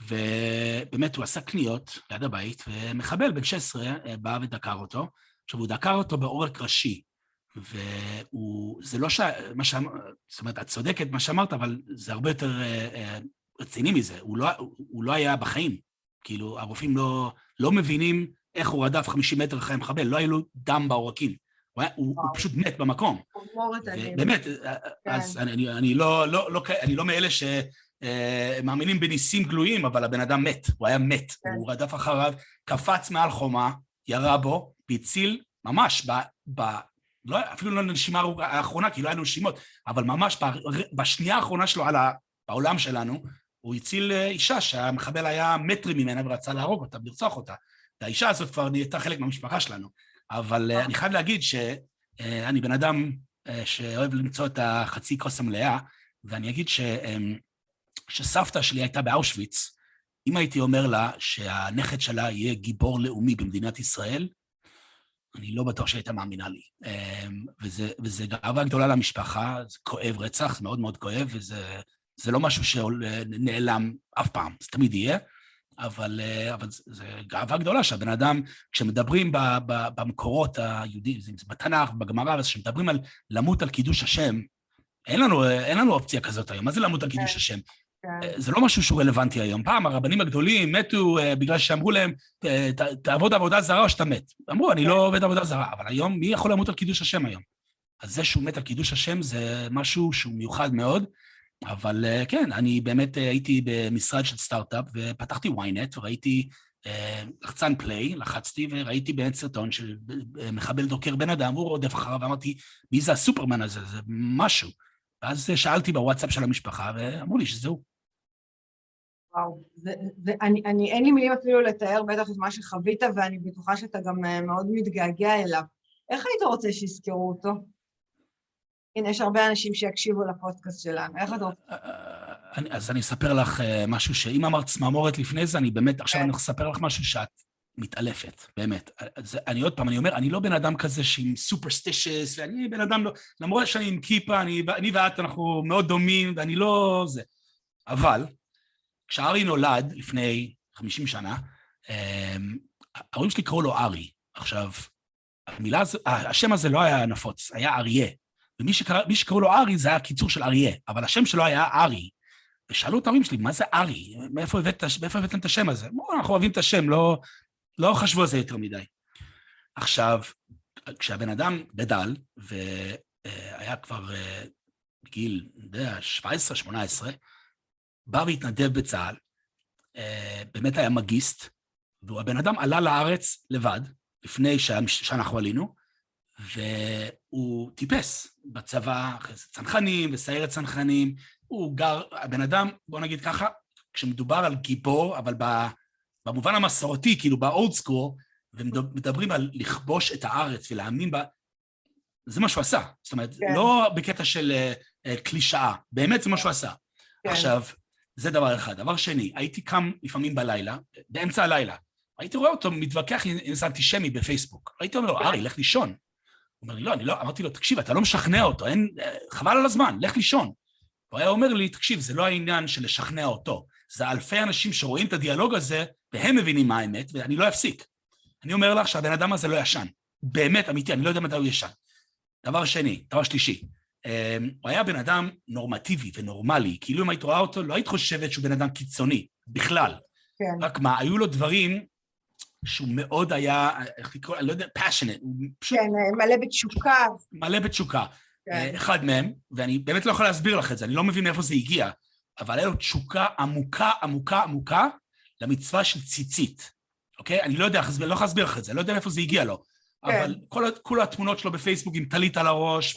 ובאמת הוא עשה קניות ליד הבית, ומחבל בן 16 בא ודקר אותו. עכשיו, הוא דקר אותו בעורק ראשי, והוא, זה לא ש... מה שאמרת, זאת אומרת, את צודקת מה שאמרת, אבל זה הרבה יותר רציני מזה. הוא לא, הוא לא היה בחיים. כאילו, הרופאים לא, לא מבינים איך הוא רדף 50 מטר אחרי המחבל, לא היה לו דם בעורקים. הוא, היה, הוא, הוא פשוט מת במקום. באמת, כן. אז אני, אני, לא, לא, לא, אני לא מאלה שמאמינים בניסים גלויים, אבל הבן אדם מת, הוא היה מת. כן. הוא רדף אחריו, קפץ מעל חומה, ירה בו, והציל ממש, ב, ב, לא, אפילו לא לנשימה האחרונה, כי לא היה נשימות, אבל ממש בשנייה האחרונה שלו על ה, בעולם שלנו, הוא הציל אישה שהמחבל היה מטרים ממנה ורצה להרוג אותה, לרצוח אותה. והאישה הזאת כבר נהייתה חלק מהמשפחה שלנו. אבל uh, אני חייב להגיד שאני uh, בן אדם uh, שאוהב למצוא את החצי כוס המלאה, ואני אגיד ש, um, שסבתא שלי הייתה באושוויץ, אם הייתי אומר לה שהנכד שלה יהיה גיבור לאומי במדינת ישראל, אני לא בטוח שהייתה מאמינה לי. Um, וזה, וזה גאווה גדולה למשפחה, זה כואב רצח, זה מאוד מאוד כואב, וזה לא משהו שנעלם אף פעם, זה תמיד יהיה. אבל, אה, אבל זה גאווה גדולה שהבן אדם, כשמדברים ב, ב, במקורות היהודיים, בתנ"ך, בגמרא, כשמדברים על למות על קידוש השם, אין לנו, אין לנו אופציה כזאת היום. מה זה למות על קידוש כן, השם? כן. זה לא משהו שהוא רלוונטי היום. פעם הרבנים הגדולים מתו uh, בגלל שאמרו להם, תעבוד עבודה זרה או שאתה מת. אמרו, אני לא עובד עבודה זרה, אבל היום, מי יכול למות על קידוש השם היום? אז זה שהוא מת על קידוש השם זה משהו שהוא מיוחד מאוד. אבל אה, כן, אני באמת אה, הייתי במשרד של סטארט-אפ ופתחתי ynet וראיתי אה, לחצן פליי, לחצתי וראיתי באמת סרטון של מחבל דוקר בן אדם, הוא רודף אחריו, ואמרתי, מי זה הסופרמן הזה? זה משהו. ואז שאלתי בוואטסאפ של המשפחה, ואמרו לי שזהו. וואו, ואני, אין לי מילים אפילו לתאר בטח את מה שחווית, ואני בטוחה שאתה גם מאוד מתגעגע אליו. איך היית רוצה שיזכרו אותו? הנה, יש הרבה אנשים שיקשיבו לפודקאסט שלנו, איך אתה רוצה? אה, אה, אז אני אספר לך אה, משהו שאם אמרת צמרמורת לפני זה, אני באמת, עכשיו כן. אני אספר לך משהו שאת מתעלפת, באמת. זה, אני עוד פעם, אני אומר, אני לא בן אדם כזה שעם סופרסטישס, ואני בן אדם לא, למרות שאני עם כיפה, אני, אני ואת, אנחנו מאוד דומים, ואני לא זה. אבל, כשארי נולד לפני 50 שנה, ההורים שלי קראו לו ארי. עכשיו, המילה, השם הזה לא היה נפוץ, היה אריה. ומי שקרא, שקראו לו ארי זה היה קיצור של אריה, אבל השם שלו היה ארי. ושאלו את ההורים שלי, מה זה ארי? מאיפה הבאתם את השם הזה? אמרו, אנחנו אוהבים את השם, לא, לא חשבו על זה יותר מדי. עכשיו, כשהבן אדם גדל, והיה כבר בגיל, אני יודע, 17-18, בא והתנדב בצה"ל, באמת היה מגיסט, והבן אדם עלה לארץ לבד, לפני שאנחנו עלינו, והוא טיפס בצבא, אחרי זה צנחנים וסיירת צנחנים, הוא גר, הבן אדם, בוא נגיד ככה, כשמדובר על גיבור, אבל במובן המסורתי, כאילו באולד סקול, ומדברים על לכבוש את הארץ ולהאמין בה, זה מה שהוא עשה. זאת אומרת, כן. לא בקטע של uh, uh, קלישאה, באמת זה מה שהוא עשה. כן. עכשיו, זה דבר אחד. דבר שני, הייתי קם לפעמים בלילה, באמצע הלילה, הייתי רואה אותו מתווכח עם איזה אנטישמי בפייסבוק. הייתי אומר לו, ארי, לך לישון. הוא אומר לי, לא, אני לא, אמרתי לו, תקשיב, אתה לא משכנע אותו, אין, חבל על הזמן, לך לישון. הוא היה אומר לי, תקשיב, זה לא העניין של לשכנע אותו, זה אלפי אנשים שרואים את הדיאלוג הזה, והם מבינים מה האמת, ואני לא אפסיק. אני אומר לך שהבן אדם הזה לא ישן. באמת, אמיתי, אני לא יודע מתי הוא ישן. דבר שני, דבר שלישי, אמ, הוא היה בן אדם נורמטיבי ונורמלי, כאילו אם היית רואה אותו, לא היית חושבת שהוא בן אדם קיצוני, בכלל. כן. רק מה, היו לו דברים שהוא מאוד היה, איך לקרוא, אני לא יודע, passionate, פשוט... כן, מלא בתשוקה. מלא בתשוקה. כן. אחד מהם, ואני באמת לא יכול להסביר לך את זה, אני לא מבין מאיפה זה הגיע, אבל היה לו תשוקה עמוקה, עמוקה, עמוקה למצווה של ציצית, אוקיי? אני לא יודע, אני לא יכול להסביר לך את זה, אני לא יודע מאיפה זה הגיע לו, אבל כל, כל התמונות שלו בפייסבוק עם טלית על הראש,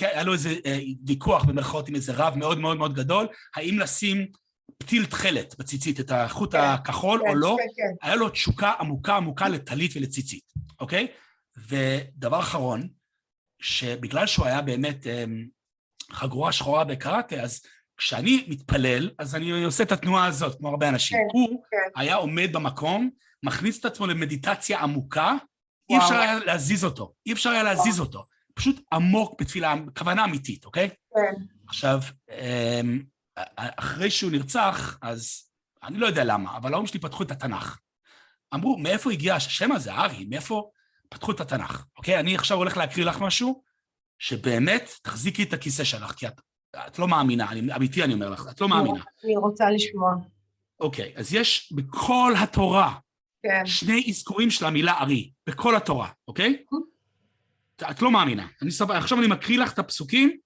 והיה לו איזה אה, ויכוח במרכאות עם איזה רב מאוד מאוד מאוד גדול, האם לשים פתיל תכלת בציצית, את החוט כן, הכחול כן, או לא, כן, כן. היה לו תשוקה עמוקה עמוקה לטלית ולציצית, אוקיי? ודבר אחרון, שבגלל שהוא היה באמת אה, חגורה שחורה בקראטה, אז כשאני מתפלל, אז אני עושה את התנועה הזאת, כמו הרבה אנשים. כן, הוא כן. היה עומד במקום, מכניס את עצמו למדיטציה עמוקה, אי אפשר היה להזיז אותו, אי אפשר היה להזיז אותו. פשוט עמוק בתפילה, כוונה אמיתית, אוקיי? כן. עכשיו, אמ, אחרי שהוא נרצח, אז אני לא יודע למה, אבל ההורים שלי פתחו את התנ"ך. אמרו, מאיפה הגיע השם הזה, ארי? מאיפה פתחו את התנ"ך? אוקיי? אני עכשיו הולך להקריא לך משהו, שבאמת תחזיקי את הכיסא שלך, כי את, את לא מאמינה, אני, אמיתי אני אומר לך, את לא מאמינה. אני רוצה לשמוע. אוקיי, אז יש בכל התורה כן. שני אזכורים של המילה ארי, בכל התורה, אוקיי? את לא מאמינה. אני סבבה, עכשיו אני מקריא לך את הפסוקים,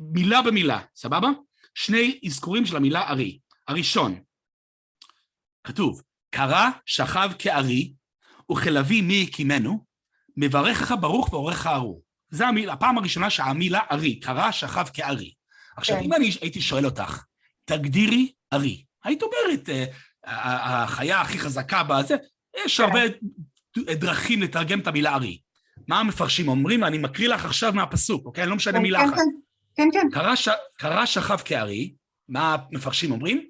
מילה במילה, סבבה? שני אזכורים של המילה ארי. הראשון, כתוב, קרא שכב כארי, וכלביא מי הקימנו, מברכך ברוך ועורך ארור. זו המילה, הפעם הראשונה שהמילה ארי, קרא שכב כארי. עכשיו, כן. אם אני הייתי שואל אותך, תגדירי ארי, היית אומרת, אה, החיה הכי חזקה בזה, יש הרבה דרכים לתרגם את המילה ארי. מה המפרשים אומרים? אני מקריא לך עכשיו מהפסוק, אוקיי? אני לא משנה כן, מילה כן, אחת. כן, כן. קרא שכב כארי, מה המפרשים אומרים?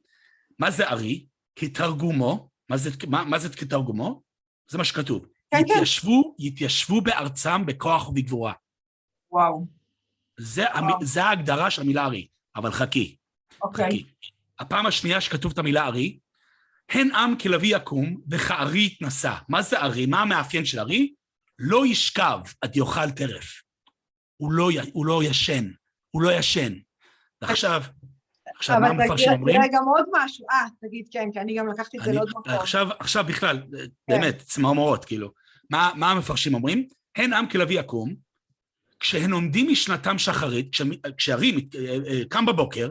מה זה ארי? כתרגומו, מה זה, מה, מה זה כתרגומו? זה מה שכתוב. כן, יתיישבו, כן. יתיישבו בארצם בכוח ובגבורה. וואו. זה, וואו. זה ההגדרה של המילה ארי, אבל חכי. אוקיי. חכי. הפעם השנייה שכתוב את המילה ארי, הן עם כלביא יקום וכארי יתנשא. מה זה ארי? מה המאפיין של ארי? לא ישכב עד יאכל טרף. הוא לא, הוא לא ישן, הוא לא ישן. ועכשיו, עכשיו מה המפרשים אומרים? אבל תראה גם עוד משהו, אה, תגיד כן, כי אני גם לקחתי את זה לעוד מקום. עכשיו, עכשיו בכלל, כן. באמת, צמרמורות, כאילו. מה, מה המפרשים אומרים? הן עם כלביא יקום, כשהן עומדים משנתם שחרית, כשהרי אה, אה, קם בבוקר,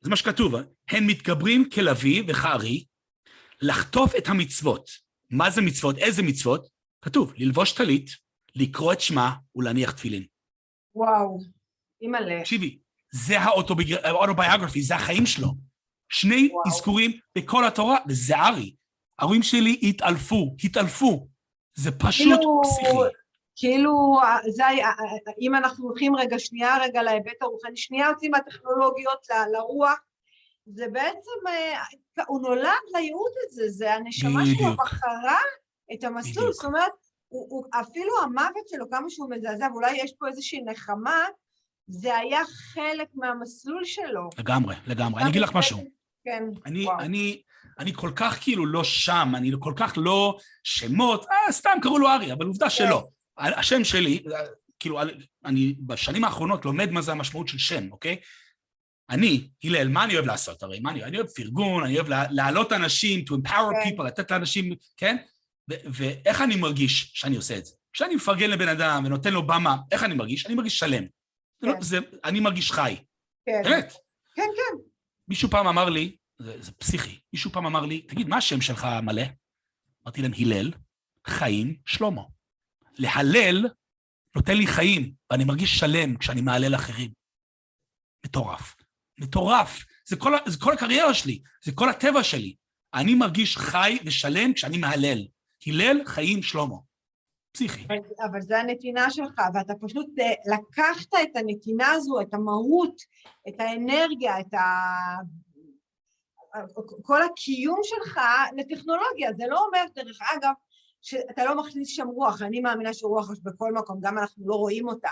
זה מה שכתוב, הן מתגברים כלביא וכארי, לחטוף את המצוות. מה זה מצוות? איזה מצוות? כתוב, ללבוש טלית, לקרוא את שמה ולהניח תפילין. וואו, אימא'לה. תקשיבי, זה האוטוביוגרפי, זה החיים שלו. שני וואו. אזכורים בכל התורה, וזה ארי. ההורים שלי התעלפו, התעלפו. זה פשוט כאילו, פסיכי. כאילו, זה, אם אנחנו הולכים רגע, שנייה רגע להיבט הרוחני, שנייה יוצאים מהטכנולוגיות ל, לרוח, זה בעצם, אה, הוא נולד לייעוד הזה, זה הנשמה שלו בחרה את המסלול, בדיוק. זאת אומרת, הוא, הוא, אפילו המוות שלו, כמה שהוא מזעזע, ואולי יש פה איזושהי נחמה, זה היה חלק מהמסלול שלו. לגמרי, לגמרי. אני אגיד לך משהו. כן, אני, וואו. אני, אני כל כך כאילו לא שם, אני כל כך לא שמות, אה, סתם קראו לו ארי, אבל עובדה כן. שלא. השם שלי, כאילו, אני בשנים האחרונות לומד מה זה המשמעות של שם, אוקיי? אני, הלל, מה אני אוהב לעשות? הרי מה אני אוהב? אני אוהב פרגון, אני אוהב להעלות אנשים, to empower כן. people, לתת לאנשים, כן? ואיך אני מרגיש שאני עושה את זה? כשאני מפרגן לבן אדם ונותן לו במה, איך אני מרגיש? אני מרגיש שלם. לא, כן. זה, אני מרגיש חי. כן. באמת. כן, כן. מישהו פעם אמר לי, זה, זה פסיכי, מישהו פעם אמר לי, תגיד, מה השם שלך מלא? אמרתי להם, הלל, חיים, שלמה. להלל נותן לי חיים, ואני מרגיש שלם כשאני מהלל אחרים. מטורף. מטורף. זה כל, זה כל הקריירה שלי, זה כל הטבע שלי. אני מרגיש חי ושלם כשאני מהלל. הלל חיים שלמה. פסיכי. אבל, אבל זה הנתינה שלך, ואתה פשוט אה, לקחת את הנתינה הזו, את המהות, את האנרגיה, את ה... כל הקיום שלך לטכנולוגיה. זה לא אומר, דרך אגב, שאתה לא מכניס שם רוח, אני מאמינה שרוח יש בכל מקום, גם אנחנו לא רואים אותה.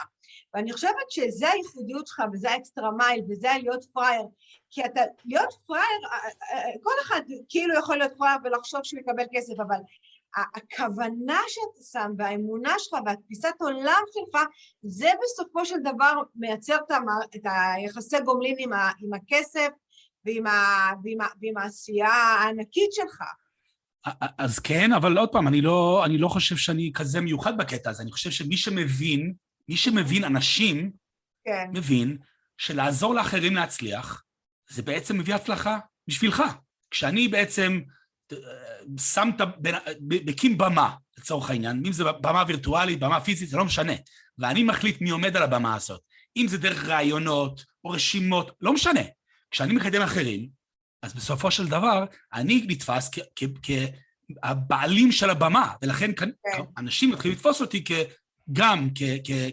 ואני חושבת שזה הייחודיות שלך, וזה ה extra mile, וזה להיות פראייר. כי אתה, להיות פראייר, כל אחד כאילו יכול להיות פראייר ולחשוב שהוא יקבל כסף, אבל הכוונה שאתה שם, והאמונה שלך, והתפיסת עולם שלך, זה בסופו של דבר מייצר את היחסי גומלין עם, עם הכסף ועם, ה, ועם, ה, ועם העשייה הענקית שלך. אז כן, אבל עוד פעם, אני לא, אני לא חושב שאני כזה מיוחד בקטע הזה, אני חושב שמי שמבין, מי שמבין אנשים, כן. מבין שלעזור לאחרים להצליח, זה בעצם מביא הצלחה בשבילך. כשאני בעצם שמת, מקים במה, לצורך העניין, אם זה במה וירטואלית, במה פיזית, זה לא משנה. ואני מחליט מי עומד על הבמה הזאת. אם זה דרך ראיונות או רשימות, לא משנה. כשאני מקדם אחרים, אז בסופו של דבר, אני נתפס כבעלים של הבמה, ולכן כן. אנשים מתחילים לתפוס אותי גם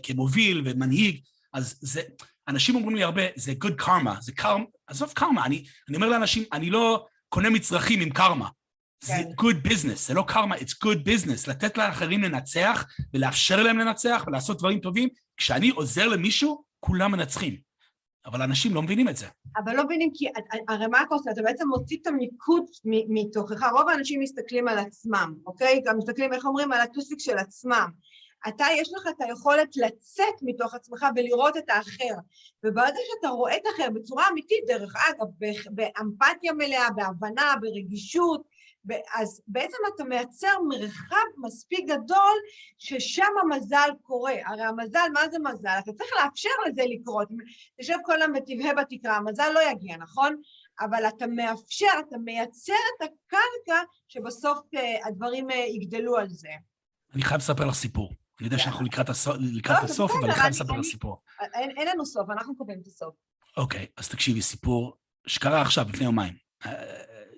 כמוביל ומנהיג, אז זה, אנשים אומרים לי הרבה, זה good karma, זה קרמה, עזוב קרמה, אני, אני אומר לאנשים, אני לא קונה מצרכים עם קרמה. זה כן. good business, זה לא קרמה, it's good business, לתת לאחרים לנצח ולאפשר להם לנצח ולעשות דברים טובים. כשאני עוזר למישהו, כולם מנצחים. אבל אנשים לא מבינים את זה. אבל לא מבינים כי הרי מה אתה עושה? אתה בעצם מוציא את המיקוד מתוכך. רוב האנשים מסתכלים על עצמם, אוקיי? גם מסתכלים, איך אומרים, על הטוסיק של עצמם. אתה, יש לך את היכולת לצאת מתוך עצמך ולראות את האחר. וברגע שאתה רואה את האחר בצורה אמיתית, דרך אגב, באמפתיה מלאה, בהבנה, ברגישות, אז בעצם אתה מייצר מרחב מספיק גדול ששם המזל קורה. הרי המזל, מה זה מזל? אתה צריך לאפשר לזה לקרות. תשב כל היום ותבהה בתקרה, המזל לא יגיע, נכון? אבל אתה מאפשר, אתה מייצר את הקרקע שבסוף uh, הדברים uh, יגדלו על זה. אני חייב לספר לך סיפור. אני יודע שאנחנו לקראת לא, הסוף, אבל אני חייב לספר לך סיפור. אין לנו סוף, אנחנו קובעים את הסוף. אוקיי, אז תקשיבי, סיפור שקרה עכשיו, לפני יומיים.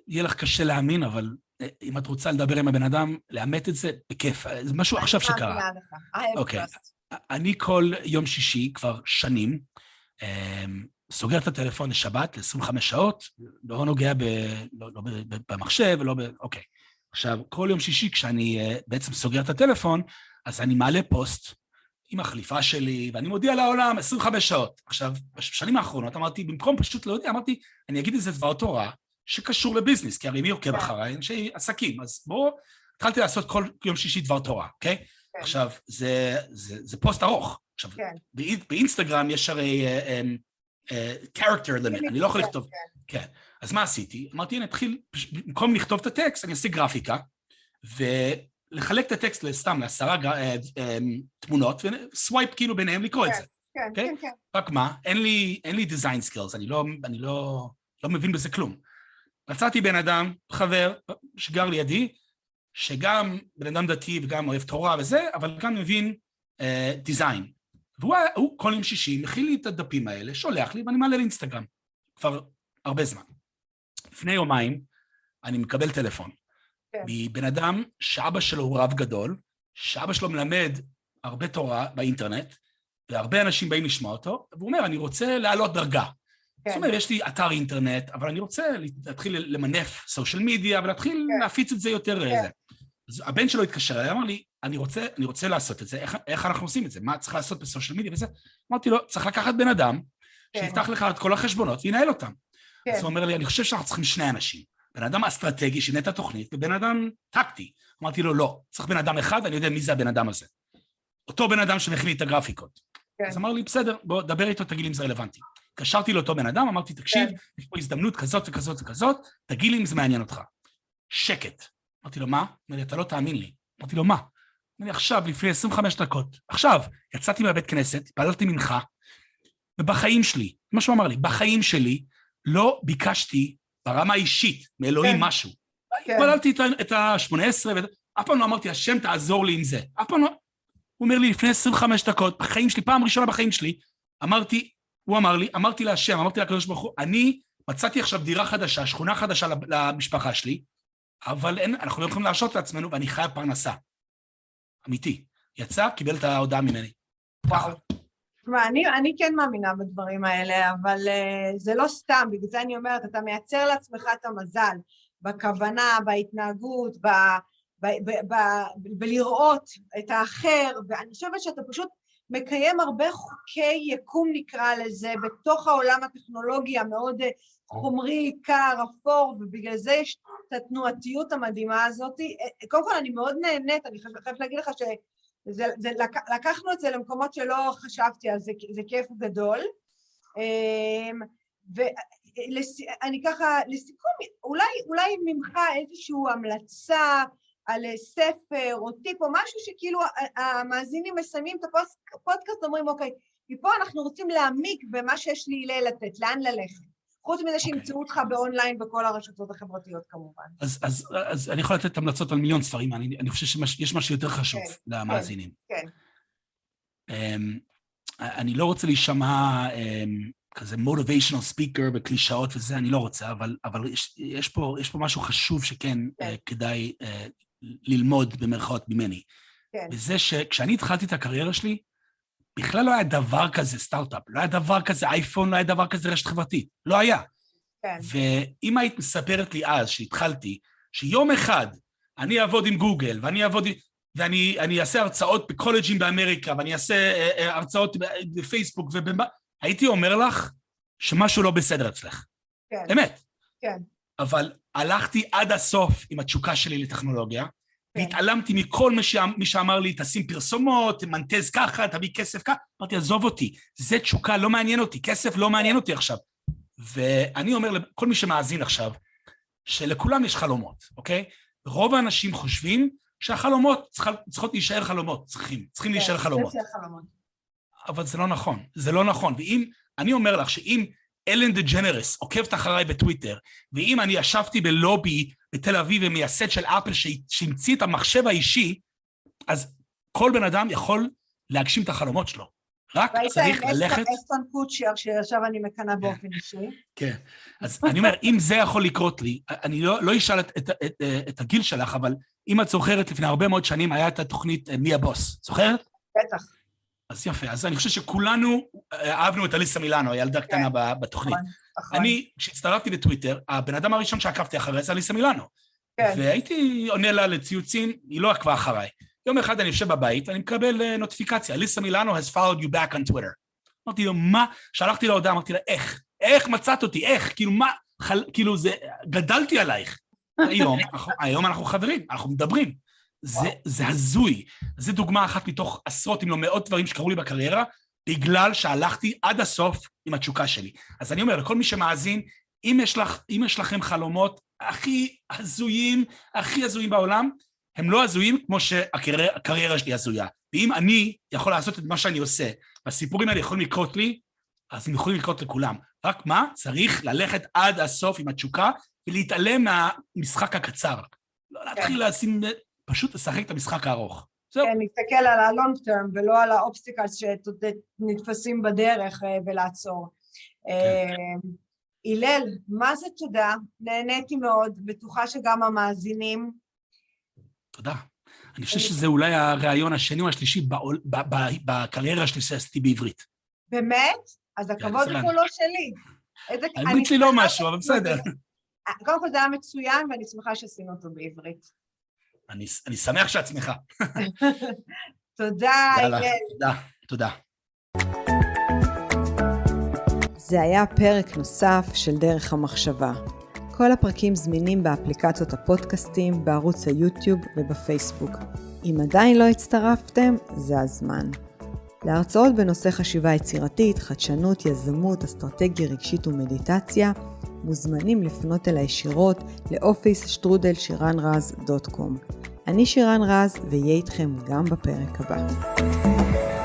יהיה לך קשה להאמין, אבל אה, אם את רוצה לדבר עם הבן אדם, לאמת את זה, בכיף. זה משהו עכשיו שקרה. אוקיי. אני כל יום שישי, כבר שנים, אמ, סוגר את הטלפון לשבת, ל-25 שעות, לא נוגע ב, לא, לא במחשב ולא ב... אוקיי. עכשיו, כל יום שישי כשאני אה, בעצם סוגר את הטלפון, אז אני מעלה פוסט עם החליפה שלי, ואני מודיע לעולם 25 שעות. עכשיו, בשנים האחרונות אמרתי, במקום פשוט להודיע, אמרתי, אני אגיד איזה דבר תורה שקשור לביזנס, כי הרי מי עוקב כן. אחריי? אנשי עסקים. אז בואו, התחלתי לעשות כל יום שישי דבר תורה, אוקיי? כן. עכשיו, זה, זה, זה פוסט ארוך. עכשיו, כן. באינסטגרם יש הרי character uh, uh, limit, אני לא יכול לכתוב... כן. כן. אז מה עשיתי? אמרתי, הנה, נתחיל, במקום לכתוב את הטקסט, אני אעשה גרפיקה, ולחלק את הטקסט לסתם לעשרה uh, uh, תמונות, ו swipe כאילו ביניהם לקרוא כן, את זה. כן, okay? כן, כן. רק מה, אין לי, אין לי design skills, אני לא, אני לא, לא מבין בזה כלום. מצאתי בן אדם, חבר, שגר לידי, שגם בן אדם דתי וגם אוהב תורה וזה, אבל גם מבין דיזיין. Uh, והוא הוא, כל יום שישי מכיל לי את הדפים האלה, שולח לי ואני מעלה לאינסטגרם. כבר הרבה זמן. לפני יומיים אני מקבל טלפון כן. מבן אדם שאבא שלו הוא רב גדול, שאבא שלו מלמד הרבה תורה באינטרנט, והרבה אנשים באים לשמוע אותו, והוא אומר, אני רוצה להעלות דרגה. כן. זאת אומרת, יש לי אתר אינטרנט, אבל אני רוצה להתחיל למנף סושיאל מדיה ולהתחיל כן. להפיץ את זה יותר. כן. זה. אז הבן שלו התקשר אליי, אמר לי, אני רוצה, אני רוצה לעשות את זה, איך, איך אנחנו עושים את זה? מה צריך לעשות בסושיאל מדיה וזה? אמרתי לו, צריך לקחת בן אדם כן. שיפתח לך את כל החשבונות וינהל אותם. כן. אז הוא אומר לי, אני חושב שאנחנו צריכים שני אנשים. בן אדם אסטרטגי שינה את התוכנית, ובן אדם טקטי. אמרתי לו, לא, צריך בן אדם אחד, אני יודע מי זה הבן אדם הזה. אותו בן אדם שמכין לי את הגרפיקות. כן. אז אמר לי, בסדר, בוא, דבר איתו, תגיד לי אם זה רלוונטי. התקשרתי לאותו בן אדם, אמרתי, תקשיב, כן. יש פה הזדמנות כזאת וכזאת וכזאת, תגיד לי אם זה מעניין אותך. שקט. אמרתי לו, מה? אמר לי, אתה לא תאמין לי. אמרתי לו, מה? אמר לי, עכשיו, לפני 25 דקות, עכשיו, יצאתי מהבית כנסת, פעלתי מנחה, ובחיים שלי, מה שהוא אמר לי, בחיים שלי לא ביקשתי ברמה האישית מאלוהים כן. משהו. כן. התפללתי את ה-18, אף פעם לא אמרתי, השם תעזור לי עם זה. אף פעם לא... הוא אומר לי, לפני 25 דקות, בחיים שלי, פעם ראשונה בחיים שלי, אמרתי, הוא אמר לי, אמרתי להשם, אמרתי לקדוש ברוך הוא, אני מצאתי עכשיו דירה חדשה, שכונה חדשה למשפחה שלי, אבל אין, אנחנו לא יכולים להרשות לעצמנו, ואני חייב פרנסה. אמיתי. יצא, קיבל את ההודעה ממני. וואו. תשמע, אני, אני כן מאמינה בדברים האלה, אבל uh, זה לא סתם, בגלל זה אני אומרת, אתה מייצר לעצמך את המזל, בכוונה, בהתנהגות, ב, ב, ב, ב, בלראות את האחר, ואני חושבת שאתה פשוט מקיים הרבה חוקי יקום נקרא לזה, בתוך העולם הטכנולוגי המאוד אה, חומרי, קר, אפור, ובגלל זה יש את התנועתיות המדהימה הזאת. אה, קודם כל אני מאוד נהנית, אני חייבת להגיד לך שלקחנו את זה למקומות שלא חשבתי על זה, זה כיף גדול. אמ, ואני ככה, לסיכום, אולי, אולי ממך איזושהי המלצה, על אה, ספר או טיפ או משהו שכאילו המאזינים מסיימים את הפודקאסט ואומרים, אוקיי, מפה אנחנו רוצים להעמיק במה שיש לי לתת, לאן ללכת. חוץ מזה שימצאו אותך באונליין בכל הרשתות החברתיות כמובן. אז, אז, אז אני יכול לתת המלצות על מיליון ספרים, אני, אני חושב שיש משהו יותר חשוב כן, למאזינים. כן. Um, אני לא רוצה להישמע um, כזה motivational speaker בקלישאות וזה, אני לא רוצה, אבל, אבל יש, יש, פה, יש פה משהו חשוב שכן כן. uh, כדאי uh, ללמוד במרכאות ממני. כן. וזה שכשאני התחלתי את הקריירה שלי, בכלל לא היה דבר כזה סטארט-אפ, לא היה דבר כזה אייפון, לא היה דבר כזה רשת חברתית, לא היה. כן. ואם היית מספרת לי אז, שהתחלתי, שיום אחד אני אעבוד עם גוגל, ואני אעבוד עם... ואני אני אעשה הרצאות בקולג'ים באמריקה, ואני אעשה אה, אה, הרצאות בפייסבוק, ובמה... הייתי אומר לך שמשהו לא בסדר אצלך. כן. אמת. כן. אבל הלכתי עד הסוף עם התשוקה שלי לטכנולוגיה. והתעלמתי מכל מי, שאמר לי, תשים פרסומות, מנטז ככה, תביא כסף ככה. אמרתי, עזוב אותי, זה תשוקה, לא מעניין אותי, כסף לא מעניין אותי עכשיו. ואני אומר לכל מי שמאזין עכשיו, שלכולם יש חלומות, אוקיי? רוב האנשים חושבים שהחלומות צריכ... צריכות להישאר חלומות, צריכים, צריכים כן, להישאר חלומות. אבל זה לא נכון, זה לא נכון. ואם, אני אומר לך שאם אלן דה ג'נרס עוקבת אחריי בטוויטר, ואם אני ישבתי בלובי בתל אביב ומייסד של אפל שהמציא את המחשב האישי, אז כל בן אדם יכול להגשים את החלומות שלו. רק צריך ללכת... והיית עם אסטון קוצ'ר, שעכשיו אני מקנאה באופן אישי. כן, אז אני אומר, אם זה יכול לקרות לי, אני לא, לא אשאל את, את, את, את הגיל שלך, אבל אם את זוכרת, לפני הרבה מאוד שנים היה את התוכנית מי הבוס, זוכרת? בטח. אז יפה, אז אני חושב שכולנו אהבנו את אליסה מילאנו, הילדה כן. קטנה בתוכנית. נכון. אני, כשהצטרפתי בטוויטר, הבן אדם הראשון שעקבתי אחריה זה אליסה מילאנו. כן. והייתי עונה לה לציוצים, היא לא עקבה אחריי. יום אחד אני יושב בבית ואני מקבל אה, נוטיפיקציה, אליסה מילאנו has followed you back on Twitter. אמרתי לו, מה? שלחתי לה הודעה, אמרתי לה, איך? איך מצאת אותי? איך? כאילו, מה? חל... כאילו, זה... גדלתי עלייך. היום, אנחנו- היום אנחנו חברים, אנחנו מדברים. זה, זה הזוי. זו דוגמה אחת מתוך עשרות, אם לא מאות דברים שקרו לי בקריירה, בגלל שהלכתי עד הסוף עם התשוקה שלי. אז אני אומר לכל מי שמאזין, אם יש, לך, אם יש לכם חלומות הכי הזויים, הכי הזויים בעולם, הם לא הזויים כמו שהקריירה שלי הזויה. ואם אני יכול לעשות את מה שאני עושה, והסיפורים האלה יכולים לקרות לי, אז הם יכולים לקרות לכולם. רק מה? צריך ללכת עד הסוף עם התשוקה ולהתעלם מהמשחק הקצר. לא להתחיל לשים, פשוט לשחק את המשחק הארוך. זהו. כן, להסתכל על ה-long term ולא על ה obstacles שנתפסים בדרך אה, ולעצור. אה, הלל, מה זה תודה? נהניתי מאוד, בטוחה שגם המאזינים. תודה. אני חושב שזה אולי הראיון השני או השלישי בעול- ב- ב- בקריירה שלי שעשיתי בעברית. באמת? אז הכבוד סבבה. הוא לא שלי. האנגלית שלי לא משהו, אבל בסדר. קודם כל זה היה מצוין ואני שמחה שעשינו אותו בעברית. אני אני שמח שאת שמחה. *laughs* תודה, יאללה. תודה, תודה. זה היה פרק נוסף של דרך המחשבה. כל הפרקים זמינים באפליקציות הפודקאסטים, בערוץ היוטיוב ובפייסבוק. אם עדיין לא הצטרפתם, זה הזמן. להרצאות בנושא חשיבה יצירתית, חדשנות, יזמות, אסטרטגיה רגשית ומדיטציה, מוזמנים לפנות אליי ישירות לאופיס שטרודל שירן רז דוט קום. אני שירן רז, ואהיה איתכם גם בפרק הבא.